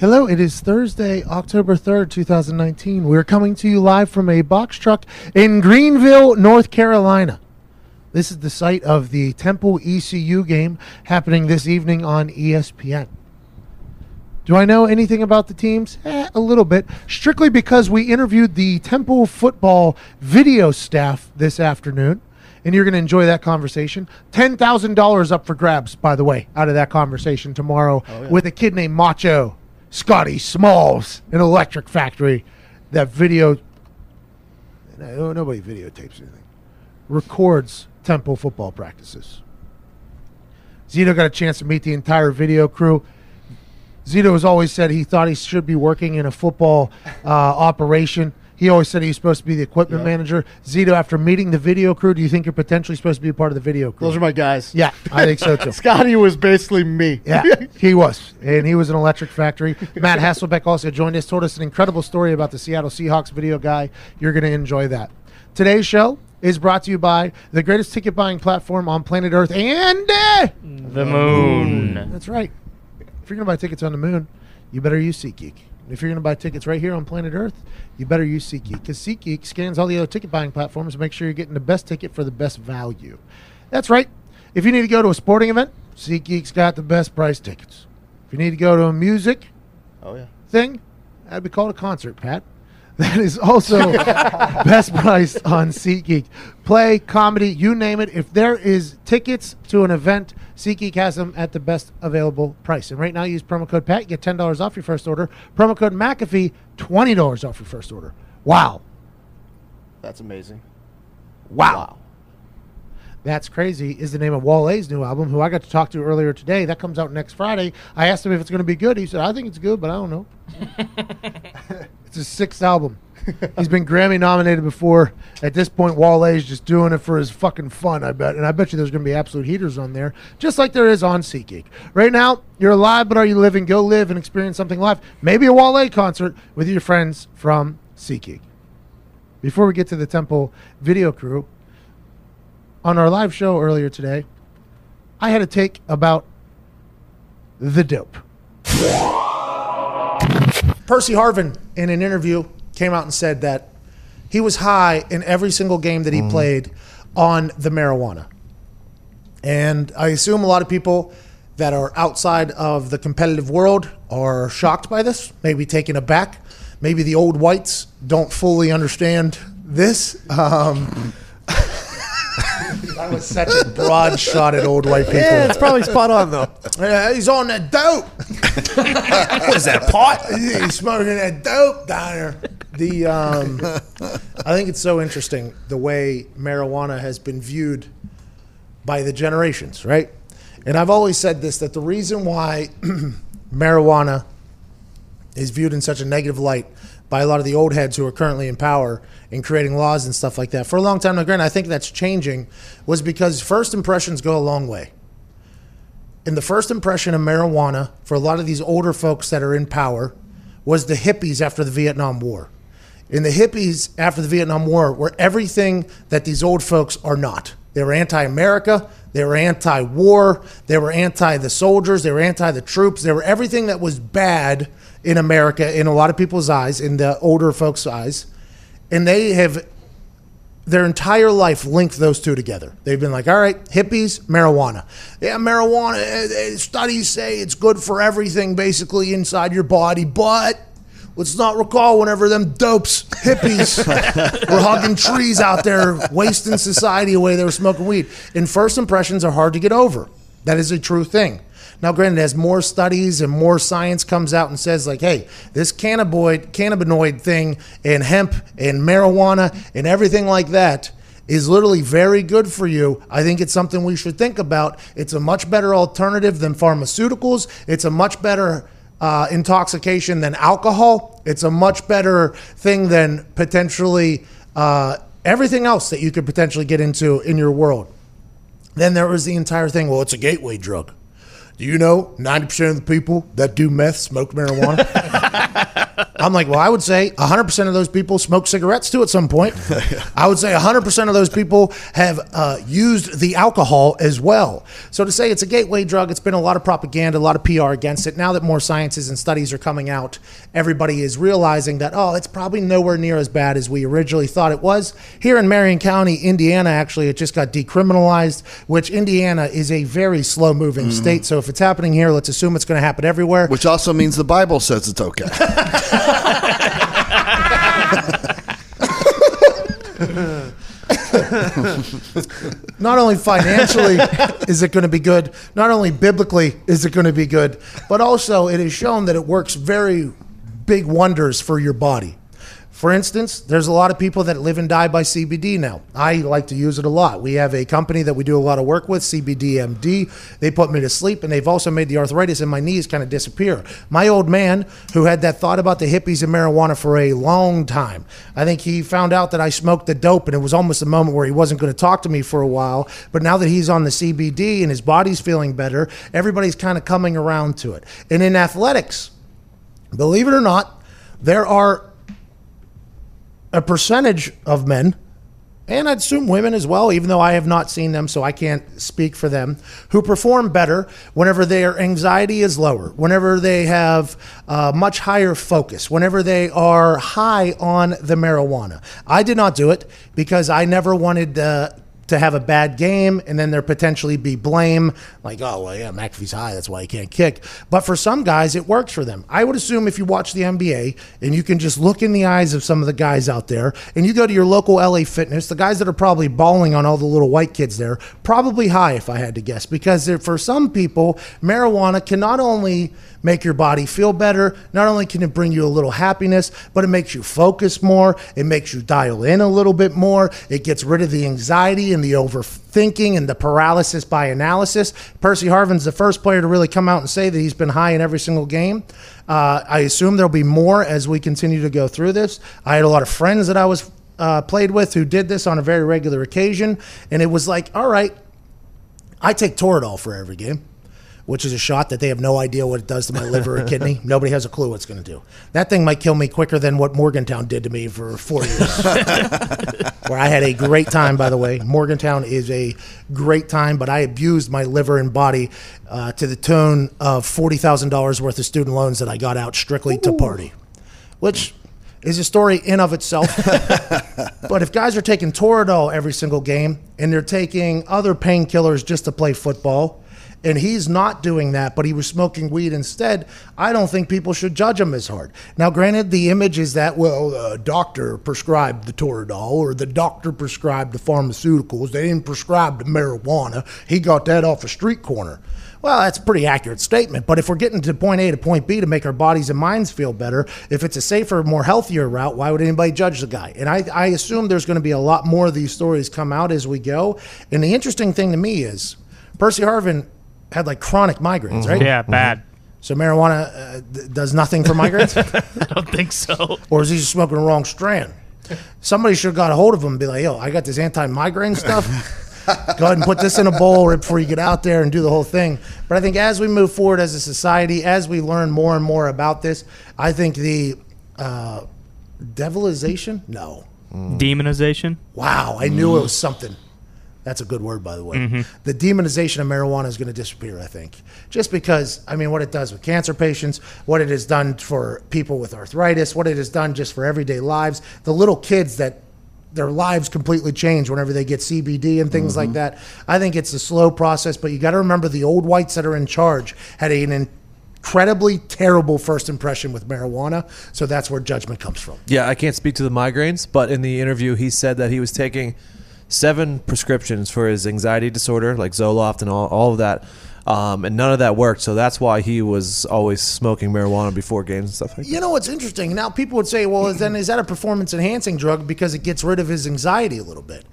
Hello, it is Thursday, October 3rd, 2019. We're coming to you live from a box truck in Greenville, North Carolina. This is the site of the Temple ECU game happening this evening on ESPN. Do I know anything about the teams? Eh, a little bit. Strictly because we interviewed the Temple football video staff this afternoon, and you're going to enjoy that conversation. $10,000 up for grabs, by the way, out of that conversation tomorrow with a kid named Macho Scotty Smalls, an electric factory. That video, no, nobody videotapes anything, records Temple football practices. Zito got a chance to meet the entire video crew. Zito has always said he thought he should be working in a football uh, operation. He always said he was supposed to be the equipment manager. Zito, after meeting the video crew, do you think you're potentially supposed to be a part of the video crew? Those are my guys. yeah, I think so too. Scotty was basically me. Yeah, he was. And he was an electric factory. Matt Hasselbeck also joined us, told us an incredible story about the Seattle Seahawks video guy. You're going to enjoy that. Today's show is brought to you by the greatest ticket buying platform on planet Earth and. uh, The moon. that's right. If you're going to buy tickets on the moon, you better use SeatGeek. If you're going to buy tickets right here on planet Earth, you better use SeatGeek because SeatGeek scans all the other ticket buying platforms to make sure you're getting the best ticket for the best value. That's right. If you need to go to a sporting event, SeatGeek's got the best price tickets. If you need to go to a music Oh yeah. thing, that'd be called a concert, Pat. That is also best price on SeatGeek. Play, comedy, you name it. If there is tickets to an event, SeatGeek has them at the best available price. And right now, use promo code PAT, get $10 off your first order. Promo code McAfee, $20 off your first order. Wow. That's amazing. Wow. That's Crazy is the name of Wale's new album, who I got to talk to earlier today. That comes out next Friday. I asked him if it's going to be good. He said, I think it's good, but I don't know. it's his sixth album. He's been Grammy nominated before. At this point, Wale's just doing it for his fucking fun, I bet. And I bet you there's going to be absolute heaters on there, just like there is on SeatGeek. Right now, you're alive, but are you living? Go live and experience something live. Maybe a Wale concert with your friends from SeatGeek. Before we get to the Temple video crew, on our live show earlier today, I had a take about the dope. Percy Harvin, in an interview, came out and said that he was high in every single game that he played on the marijuana. And I assume a lot of people that are outside of the competitive world are shocked by this, maybe taken aback. Maybe the old whites don't fully understand this. Um, that was such a broad shot at old white people. Yeah, it's probably spot on though. Yeah, he's on that dope. what is that pot? He's smoking that dope down there. The um, I think it's so interesting the way marijuana has been viewed by the generations, right? And I've always said this that the reason why marijuana is viewed in such a negative light by a lot of the old heads who are currently in power in creating laws and stuff like that for a long time now granted i think that's changing was because first impressions go a long way and the first impression of marijuana for a lot of these older folks that are in power was the hippies after the Vietnam War. And the hippies after the Vietnam War were everything that these old folks are not. They were anti America, they were anti war, they were anti the soldiers, they were anti the troops, they were everything that was bad in America in a lot of people's eyes, in the older folks' eyes. And they have their entire life linked those two together. They've been like, all right, hippies, marijuana. Yeah, marijuana, eh, eh, studies say it's good for everything basically inside your body, but let's not recall whenever them dopes, hippies, were hugging trees out there, wasting society away. They were smoking weed. And first impressions are hard to get over. That is a true thing. Now, granted, as more studies and more science comes out and says, like, hey, this cannabinoid, cannabinoid thing and hemp and marijuana and everything like that is literally very good for you. I think it's something we should think about. It's a much better alternative than pharmaceuticals. It's a much better uh, intoxication than alcohol. It's a much better thing than potentially uh, everything else that you could potentially get into in your world. Then there was the entire thing. Well, it's a gateway drug. Do you know 90% of the people that do meth smoke marijuana? I'm like, well, I would say 100% of those people smoke cigarettes too at some point. I would say 100% of those people have uh, used the alcohol as well. So to say it's a gateway drug, it's been a lot of propaganda, a lot of PR against it. Now that more sciences and studies are coming out, everybody is realizing that, oh, it's probably nowhere near as bad as we originally thought it was. Here in Marion County, Indiana, actually, it just got decriminalized, which Indiana is a very slow moving state. So if it's happening here, let's assume it's going to happen everywhere. Which also means the Bible says it's okay. not only financially is it going to be good, not only biblically is it going to be good, but also it is shown that it works very big wonders for your body. For instance, there's a lot of people that live and die by CBD now. I like to use it a lot. We have a company that we do a lot of work with, CBDMD. They put me to sleep, and they've also made the arthritis in my knees kind of disappear. My old man, who had that thought about the hippies and marijuana for a long time, I think he found out that I smoked the dope, and it was almost a moment where he wasn't going to talk to me for a while. But now that he's on the CBD and his body's feeling better, everybody's kind of coming around to it. And in athletics, believe it or not, there are a percentage of men, and I'd assume women as well, even though I have not seen them, so I can't speak for them, who perform better whenever their anxiety is lower, whenever they have uh, much higher focus, whenever they are high on the marijuana. I did not do it because I never wanted. Uh, to have a bad game and then there potentially be blame like oh well yeah McAfee's high that's why he can't kick. But for some guys it works for them. I would assume if you watch the NBA and you can just look in the eyes of some of the guys out there and you go to your local LA fitness the guys that are probably balling on all the little white kids there probably high if I had to guess because for some people marijuana can not only make your body feel better. Not only can it bring you a little happiness, but it makes you focus more. It makes you dial in a little bit more. It gets rid of the anxiety and the overthinking and the paralysis by analysis. Percy Harvin's the first player to really come out and say that he's been high in every single game. Uh, I assume there'll be more as we continue to go through this. I had a lot of friends that I was uh, played with who did this on a very regular occasion, and it was like, all right, I take Toradol for every game which is a shot that they have no idea what it does to my liver or kidney. Nobody has a clue what it's going to do. That thing might kill me quicker than what Morgantown did to me for four years. Where I had a great time, by the way. Morgantown is a great time, but I abused my liver and body uh, to the tune of $40,000 worth of student loans that I got out strictly Ooh. to party, which is a story in of itself. but if guys are taking Toradol every single game and they're taking other painkillers just to play football, and he's not doing that, but he was smoking weed instead, I don't think people should judge him as hard. Now, granted, the image is that, well, the doctor prescribed the Toradol or the doctor prescribed the pharmaceuticals. They didn't prescribe the marijuana. He got that off a street corner. Well, that's a pretty accurate statement. But if we're getting to point A to point B to make our bodies and minds feel better, if it's a safer, more healthier route, why would anybody judge the guy? And I, I assume there's going to be a lot more of these stories come out as we go. And the interesting thing to me is Percy Harvin had like chronic migraines, mm-hmm. right? Yeah, bad. So marijuana uh, th- does nothing for migraines, I don't think so. or is he just smoking the wrong strand? Somebody should have got a hold of him and be like, "Yo, I got this anti-migraine stuff. Go ahead and put this in a bowl right before you get out there and do the whole thing." But I think as we move forward as a society, as we learn more and more about this, I think the uh, devilization, no, Demonization. wow, I knew it was something. That's a good word, by the way. Mm-hmm. The demonization of marijuana is going to disappear, I think. Just because, I mean, what it does with cancer patients, what it has done for people with arthritis, what it has done just for everyday lives, the little kids that their lives completely change whenever they get CBD and things like that. I think it's a slow process, but you got to remember the old whites that are in charge had an incredibly terrible first impression with marijuana. So that's where judgment comes from. Yeah, I can't speak to the migraines, but in the interview, he said that he was taking seven prescriptions for his anxiety disorder, like Zoloft and all, all of that. Um, and none of that worked, so that's why he was always smoking marijuana before games and stuff like that. You know what's interesting? Now people would say, well, then is that a performance enhancing drug because it gets rid of his anxiety a little bit?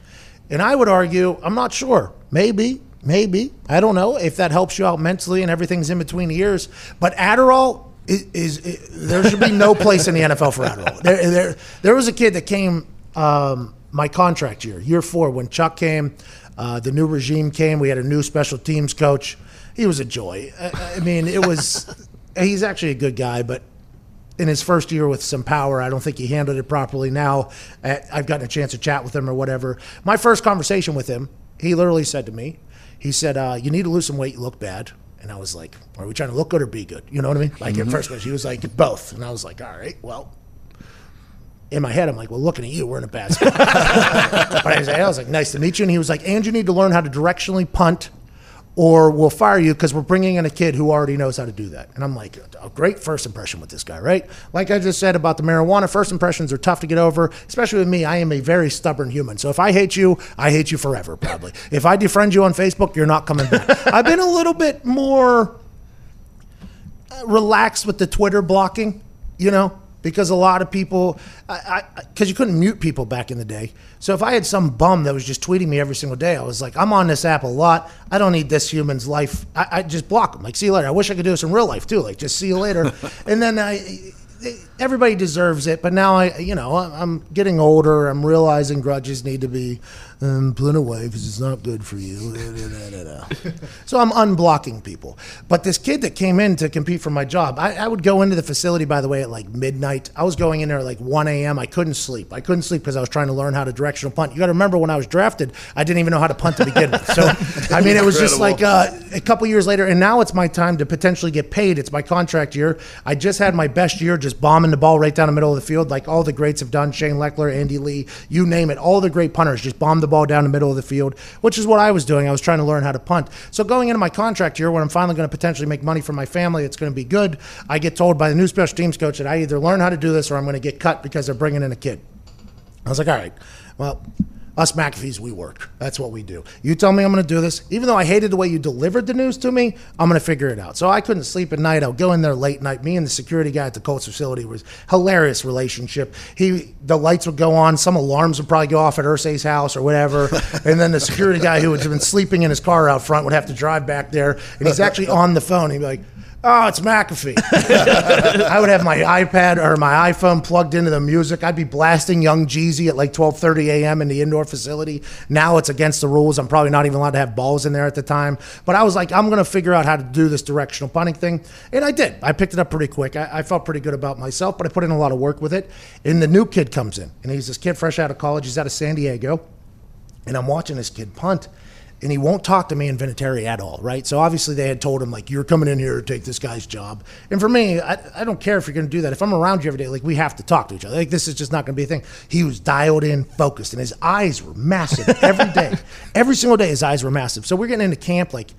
And I would argue, I'm not sure. Maybe, maybe. I don't know if that helps you out mentally and everything's in between the ears. But Adderall is, is, is there should be no place in the NFL for Adderall. There, there, there was a kid that came um, my contract year, year four, when Chuck came. Uh, the new regime came. We had a new special teams coach. He was a joy. I, I mean, it was. he's actually a good guy, but in his first year with some power. I don't think he handled it properly. Now I've gotten a chance to chat with him or whatever. My first conversation with him, he literally said to me, he said, uh, "You need to lose some weight. You look bad." And I was like, "Are we trying to look good or be good?" You know what I mean? Like at first, he was like, "Both," and I was like, "All right, well." In my head, I'm like, well, looking at you, we're in a bad spot. but I was, I was like, nice to meet you. And he was like, and you need to learn how to directionally punt or we'll fire you because we're bringing in a kid who already knows how to do that. And I'm like, a great first impression with this guy, right? Like I just said about the marijuana, first impressions are tough to get over, especially with me. I am a very stubborn human. So if I hate you, I hate you forever, probably. if I defriend you on Facebook, you're not coming back. I've been a little bit more uh, relaxed with the Twitter blocking, you know, because a lot of people, because you couldn't mute people back in the day. So if I had some bum that was just tweeting me every single day, I was like, I'm on this app a lot. I don't need this human's life. I, I just block them. Like, see you later. I wish I could do this in real life too. Like, just see you later. and then I. Everybody deserves it, but now I, you know, I'm getting older. I'm realizing grudges need to be um, put away because it's not good for you. so I'm unblocking people. But this kid that came in to compete for my job, I, I would go into the facility, by the way, at like midnight. I was going in there at like 1 a.m. I couldn't sleep. I couldn't sleep because I was trying to learn how to directional punt. You got to remember when I was drafted, I didn't even know how to punt to begin with. So, I mean, it was just like uh, a couple years later, and now it's my time to potentially get paid. It's my contract year. I just had my best year just bombing the ball right down the middle of the field, like all the greats have done Shane Lechler, Andy Lee, you name it. All the great punters just bombed the ball down the middle of the field, which is what I was doing. I was trying to learn how to punt. So going into my contract year, when I'm finally going to potentially make money for my family, it's going to be good. I get told by the new special teams coach that I either learn how to do this or I'm going to get cut because they're bringing in a kid. I was like, all right, well, us McAfee's, we work. That's what we do. You tell me I'm going to do this. Even though I hated the way you delivered the news to me, I'm going to figure it out. So I couldn't sleep at night. I'll go in there late night. Me and the security guy at the Colts facility was hilarious relationship. He, the lights would go on. Some alarms would probably go off at Irsay's house or whatever. and then the security guy who had been sleeping in his car out front would have to drive back there. And he's actually on the phone. He'd be like, Oh, it's McAfee. I would have my iPad or my iPhone plugged into the music. I'd be blasting Young Jeezy at like 12:30 a.m. in the indoor facility. Now it's against the rules. I'm probably not even allowed to have balls in there at the time. But I was like, I'm going to figure out how to do this directional punting thing, and I did. I picked it up pretty quick. I, I felt pretty good about myself, but I put in a lot of work with it. And the new kid comes in, and he's this kid fresh out of college. He's out of San Diego, and I'm watching this kid punt and he won't talk to me in Vinatieri at all, right? So obviously they had told him like you're coming in here to take this guy's job, and for me, I, I don't care if you're going to do that. If I'm around you every day, like we have to talk to each other. Like this is just not going to be a thing. He was dialed in, focused, and his eyes were massive every day, every single day. His eyes were massive. So we're getting into camp like.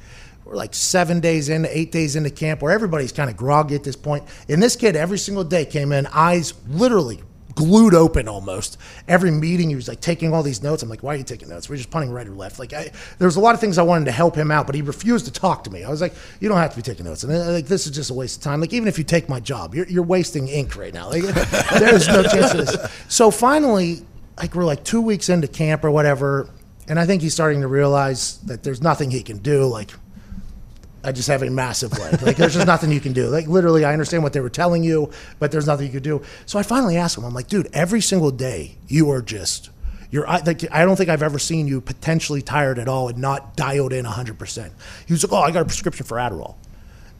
We're like seven days in, eight days into camp, where everybody's kind of groggy at this point. And this kid, every single day, came in, eyes literally glued open almost. Every meeting, he was like taking all these notes. I'm like, why are you taking notes? We're just punting right or left. Like, I, there was a lot of things I wanted to help him out, but he refused to talk to me. I was like, you don't have to be taking notes. And uh, like, this is just a waste of time. Like, even if you take my job, you're, you're wasting ink right now. Like, there's no chance of this. So finally, like, we're like two weeks into camp or whatever. And I think he's starting to realize that there's nothing he can do. Like, I just have a massive leg. Like there's just nothing you can do. Like literally, I understand what they were telling you, but there's nothing you could do. So I finally asked him. I'm like, dude, every single day you are just you're I- like I don't think I've ever seen you potentially tired at all and not dialed in 100. percent He was like, oh, I got a prescription for Adderall,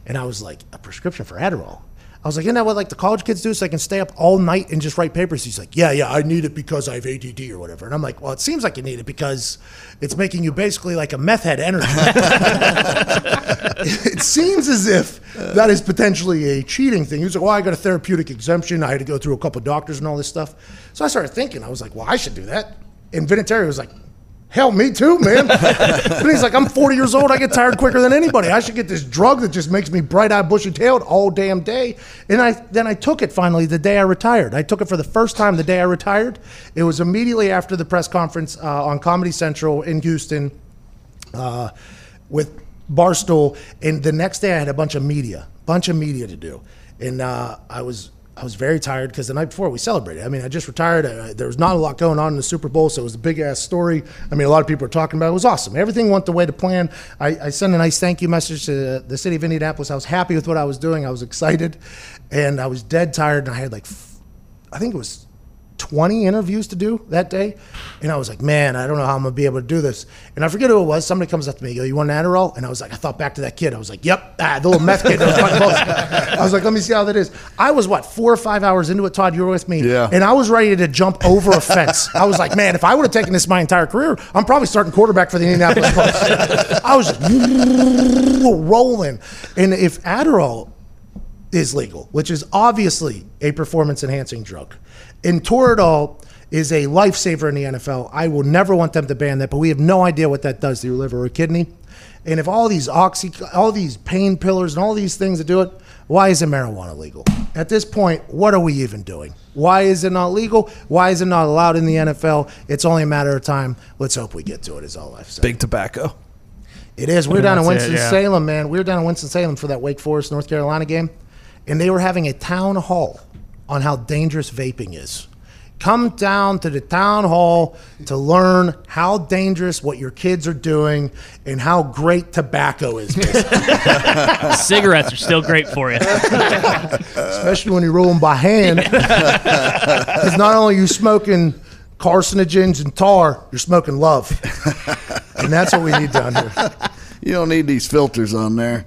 and I was like, a prescription for Adderall. I was like, isn't that what like the college kids do? So I can stay up all night and just write papers. He's like, yeah, yeah, I need it because I have ADD or whatever. And I'm like, well, it seems like you need it because it's making you basically like a meth head energy. it seems as if that is potentially a cheating thing. He was like, well, I got a therapeutic exemption. I had to go through a couple doctors and all this stuff. So I started thinking, I was like, well, I should do that. And Vinatieri was like, Hell, me too, man. but he's like, I'm 40 years old. I get tired quicker than anybody. I should get this drug that just makes me bright-eyed, bushy-tailed all damn day. And I then I took it finally the day I retired. I took it for the first time the day I retired. It was immediately after the press conference uh, on Comedy Central in Houston uh, with Barstool. And the next day I had a bunch of media, bunch of media to do. And uh, I was I was very tired because the night before we celebrated. I mean, I just retired. Uh, there was not a lot going on in the Super Bowl, so it was a big ass story. I mean, a lot of people were talking about it. It was awesome. Everything went the way to plan. I, I sent a nice thank you message to the city of Indianapolis. I was happy with what I was doing. I was excited, and I was dead tired. And I had like, I think it was 20 interviews to do that day. And I was like, man, I don't know how I'm going to be able to do this. And I forget who it was. Somebody comes up to me, go, you want an Adderall? And I was like, I thought back to that kid. I was like, yep, ah, the little meth kid. Was. I was like, let me see how that is. I was, what, four or five hours into it, Todd, you were with me. Yeah. And I was ready to jump over a fence. I was like, man, if I would have taken this my entire career, I'm probably starting quarterback for the Indianapolis Colts. I was just rolling. And if Adderall is legal, which is obviously a performance enhancing drug. And Toradol is a lifesaver in the NFL. I will never want them to ban that, but we have no idea what that does to your liver or kidney. And if all these oxy, all these pain pillars and all these things that do it, why isn't marijuana legal? At this point, what are we even doing? Why is it not legal? Why is it not allowed in the NFL? It's only a matter of time. Let's hope we get to it. Is all I've said. Big tobacco. It is. We're down in That's it, Winston yeah. Salem, man. We were down in Winston Salem for that Wake Forest North Carolina game, and they were having a town hall on how dangerous vaping is. Come down to the town hall to learn how dangerous what your kids are doing and how great tobacco is. Cigarettes are still great for you. especially when you roll them by hand. Because not only are you smoking carcinogens and tar, you're smoking love, and that's what we need down here. You don't need these filters on there.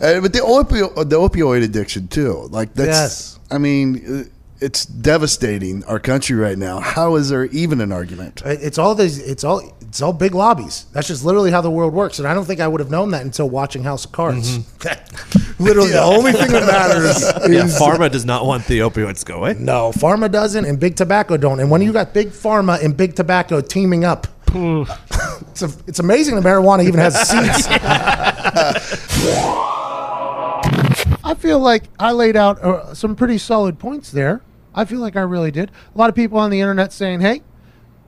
Uh, but the opio- the opioid addiction too. Like that's. Yes. I mean, uh, it's devastating our country right now. How is there even an argument? It's all these. It's all. It's all big lobbies. That's just literally how the world works, and I don't think I would have known that until watching House of Cards. literally, the only thing that matters is Yeah, pharma does not want the opioids to go away. no. Pharma doesn't, and big tobacco don't. And when you got big pharma and big tobacco teaming up, it's a, it's amazing that marijuana even has seeds. I feel like I laid out uh, some pretty solid points there. I feel like I really did. A lot of people on the internet saying, "Hey,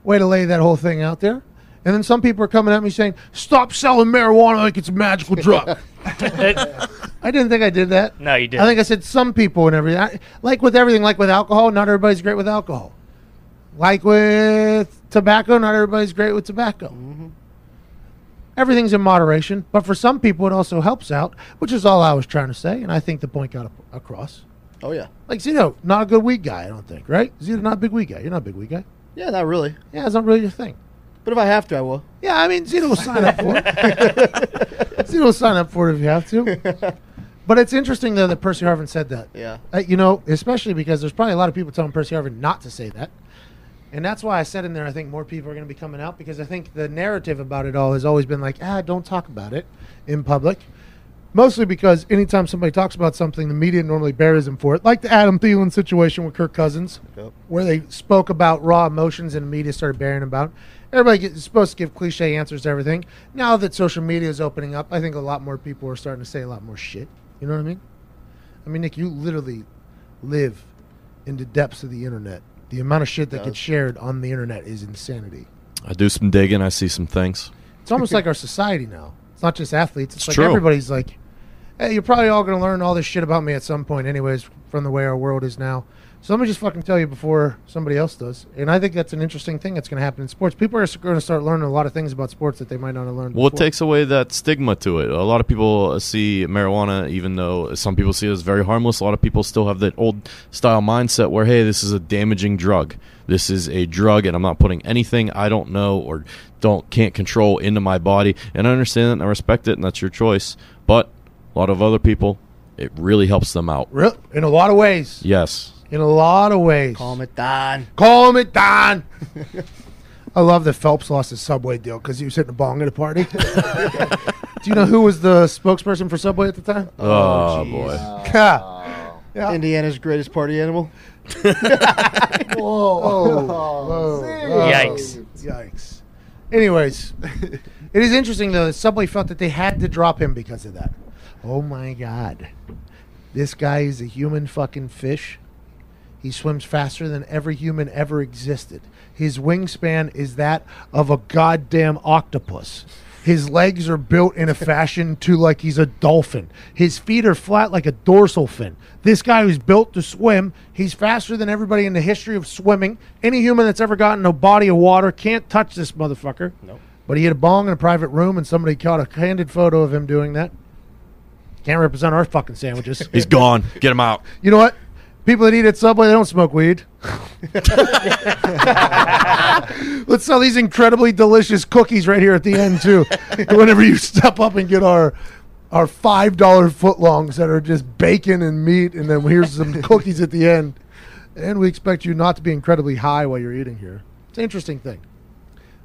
way to lay that whole thing out there," and then some people are coming at me saying, "Stop selling marijuana like it's a magical drug." I didn't think I did that. No, you didn't. I think I said some people and everything. I, like with everything, like with alcohol, not everybody's great with alcohol. Like with tobacco, not everybody's great with tobacco. Everything's in moderation, but for some people, it also helps out, which is all I was trying to say, and I think the point got ap- across. Oh yeah. Like Zito, not a good weed guy, I don't think, right? Zito, not a big weed guy. You're not a big weed guy. Yeah, not really. Yeah, it's not really your thing. But if I have to, I will. Yeah, I mean, Zito will sign up for it. Zito will sign up for it if you have to. But it's interesting, though, that Percy Harvin said that. Yeah. Uh, you know, especially because there's probably a lot of people telling Percy Harvin not to say that. And that's why I said in there, I think more people are going to be coming out because I think the narrative about it all has always been like, ah, don't talk about it in public. Mostly because anytime somebody talks about something, the media normally buries them for it. Like the Adam Thielen situation with Kirk Cousins, Yep. where they spoke about raw emotions and the media started burying about. Everybody gets, is supposed to give cliche answers to everything. Now that social media is opening up, I think a lot more people are starting to say a lot more shit. You know what I mean? I mean, Nick, you literally live in the depths of the internet. The amount of shit that gets shared on the internet is insanity. I do some digging. I see some things. It's almost like our society now. It's not just athletes. It's, It's like true. everybody's like, hey, you're probably all going to learn all this shit about me at some point, anyways, from the way our world is now. So let me just fucking tell you before somebody else does. And I think that's an interesting thing that's going to happen in sports. People are going to start learning a lot of things about sports that they might not have learned. Well, it takes away that stigma to it. A lot of people uh, see marijuana, even though some people see it as very harmless. A lot of people still have that old style mindset where, hey, this is a damaging drug. This is a drug, and I'm not putting anything I don't know or don't can't control into my body. And I understand that, and I respect it, and that's your choice. But a lot of other people, it really helps them out. Real- in a lot of ways. Yes. In a lot of ways. Calm it down. Calm it down. I love that Phelps lost his Subway deal because he was hitting a bong at a party. Do you know who was the spokesperson for Subway at the time? Oh, oh jeez. boy. Yeah. Oh. Yeah. Indiana's greatest party animal. Whoa. Whoa. Yikes. Yikes. Anyways, it is interesting though that Subway felt that they had to drop him because of that. Oh my god. This guy is a human fucking fish. He swims faster than every human ever existed. His wingspan is that of a goddamn octopus. His legs are built in a fashion to like he's a dolphin. His feet are flat like a dorsal fin. This guy who's built to swim, he's faster than everybody in the history of swimming. Any human that's ever gotten a body of water can't touch this motherfucker. Nope. But he had a bong in a private room, and somebody caught a candid photo of him doing that. Can't represent our fucking sandwiches. He's gone. Get him out. You know what? People that eat at Subway, they don't smoke weed. Let's sell these incredibly delicious cookies right here at the end too. Whenever you step up and get our our five dollar footlongs that are just bacon and meat, and then here's some cookies at the end. And we expect you not to be incredibly high while you're eating here. It's an interesting thing.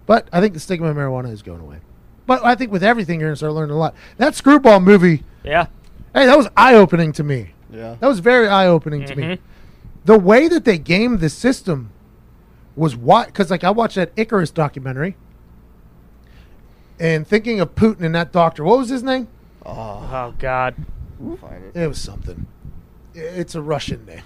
But I think the stigma of marijuana is going away. But I think with everything you're gonna start learning a lot. That screwball movie, Yeah. hey, that was eye opening to me. Yeah. That was very eye opening to me. The way that they gamed the system was what because like I watched that Icarus documentary and thinking of Putin and that doctor. What was his name? Oh God. Find it. It was something. It's a Russian name.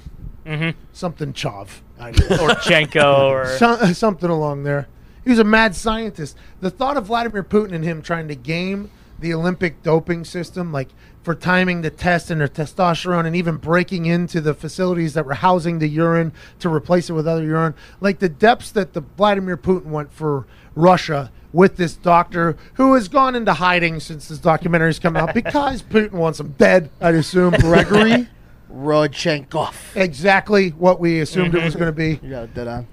Mhm. Something Chov. I. Or Chenko or Some- something along there. He was a mad scientist. The thought of Vladimir Putin and him trying to game the Olympic doping system, like for timing the test and their testosterone, and even breaking into the facilities that were housing the urine to replace it with other urine, like the depths that the Vladimir Putin went for Russia with this doctor who has gone into hiding since this documentary's come out because Putin wants him dead. I'd assume Gregory Rodchenkov. exactly what we assumed it was mm-hmm. going to be. It dead on.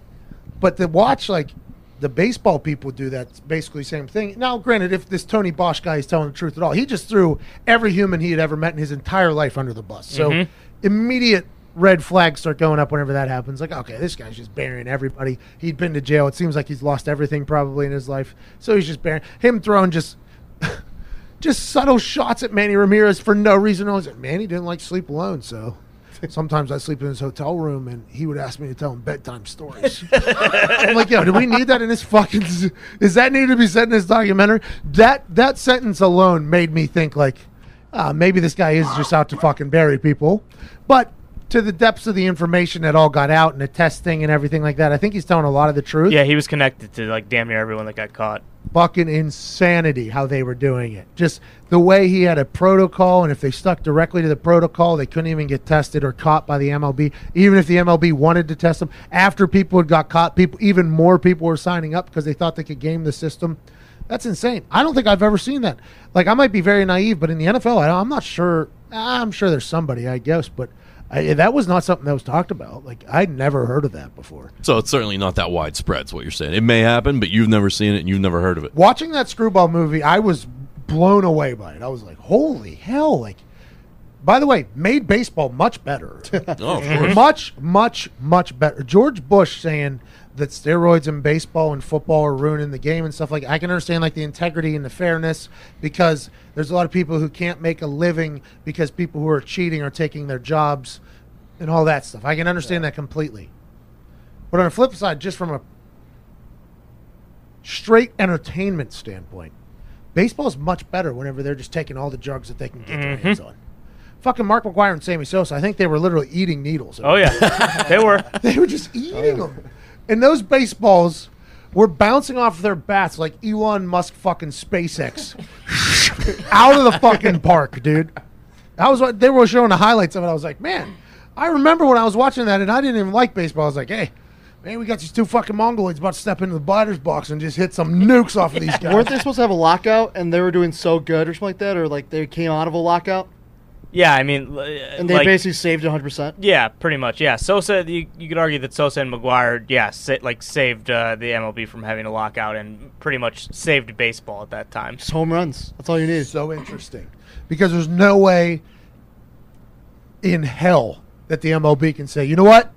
But the watch like the baseball people do that, basically same thing. Now, granted, if this Tony Bosch guy is telling the truth at all, he just threw every human he had ever met in his entire life under the bus. So mm-hmm. immediate red flags start going up whenever that happens. Like, okay, this guy's just burying everybody. He'd been to jail. It seems like he's lost everything probably in his life. So he's just burying him throwing just. Just subtle shots at Manny Ramirez for no reason. I was like, Manny didn't like sleep alone, so sometimes I sleep in his hotel room, and he would ask me to tell him bedtime stories. I'm like, yo, do we need that in this fucking? Is that need to be said in this documentary? That that sentence alone made me think like, uh, maybe this guy is just out to fucking bury people. But to the depths of the information that all got out and the testing and everything like that, I think he's telling a lot of the truth. yeah, he was connected to like damn near everyone that got caught. Fucking insanity how they were doing it. Just the way he had a protocol, and if they stuck directly to the protocol, they couldn't even get tested or caught by the MLB. Even if the MLB wanted to test them, after people had got caught, people even more people were signing up because they thought they could game the system. That's insane. I don't think I've ever seen that. Like I might be very naive, but in the NFL, I, I'm not sure. I'm sure there's somebody, I guess, but I, that was not something that was talked about. Like I'd never heard of that before. So it's certainly not that widespread. Is what you're saying. It may happen, but you've never seen it and you've never heard of it. watching that screwball movie, I was blown away by it. I was like, "Holy hell!" Like, by the way, made baseball much better, Oh, of course. much, much, much better. George Bush saying that steroids in baseball and football are ruining the game and stuff like. I can understand like the integrity and the fairness because there's a lot of people who can't make a living because people who are cheating are taking their jobs and all that stuff. I can understand that completely. But on the flip side, just from a straight entertainment standpoint, baseball is much better whenever they're just taking all the drugs that they can get their hands mm-hmm. on. Fucking Mark McGwire and Sammy Sosa, I think they were literally eating needles. Oh yeah, they were. They were just eating oh, them. And those baseballs were bouncing off their bats like Elon Musk fucking SpaceX out of the fucking park, dude. I was they were showing the highlights of it. I was like, man, I remember when I was watching that and I didn't even like baseball. I was like, hey, man, we got these two fucking mongoloids about to step into the batter's box and just hit some nukes off of these guys. Weren't they supposed to have a lockout and they were doing so good or something like that, or like they came out of a lockout Yeah, I mean, and they like, basically saved 100. percent Yeah, pretty much. Yeah, Sosa. You, you could argue that Sosa and McGwire, yeah, sa- like saved uh, the MLB from having a lockout and pretty much saved baseball at that time. Just home runs. That's all you need. so interesting because there's no way in hell that the MLB can say, you know what?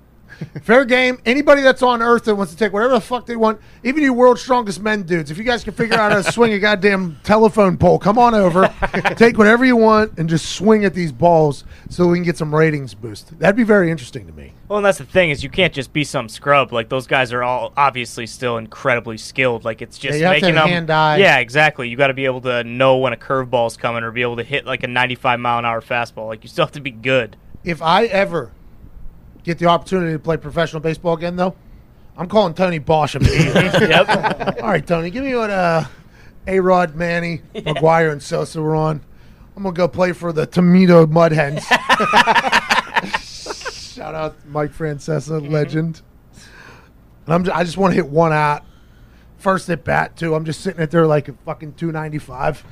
Fair game. Anybody that's on Earth that wants to take whatever the fuck they want, even you world's strongest men dudes, if you guys can figure out how to swing a goddamn telephone pole, come on over, take whatever you want, and just swing at these balls so we can get some ratings boost. That'd be very interesting to me. Well, and that's the thing is you can't just be some scrub. Like those guys are all obviously still incredibly skilled. Like it's just to making them. hand-eye. Yeah, exactly. You got to be able to know when a curveball's coming or be able to hit like a 95 mile an hour fastball. Like you still have to be good. If I ever get the opportunity to play professional baseball again, though, I'm calling Tony Bosch immediately. yep. All right, Tony, give me what uh A Rod, Manny, McGwire, and Sosa were on. I'm gonna go play for the Toledo Mud Hens. Shout out Mike Francesa, legend. And I'm just, I just want to hit one out. First at bat too. I'm just sitting at there like a fucking 295,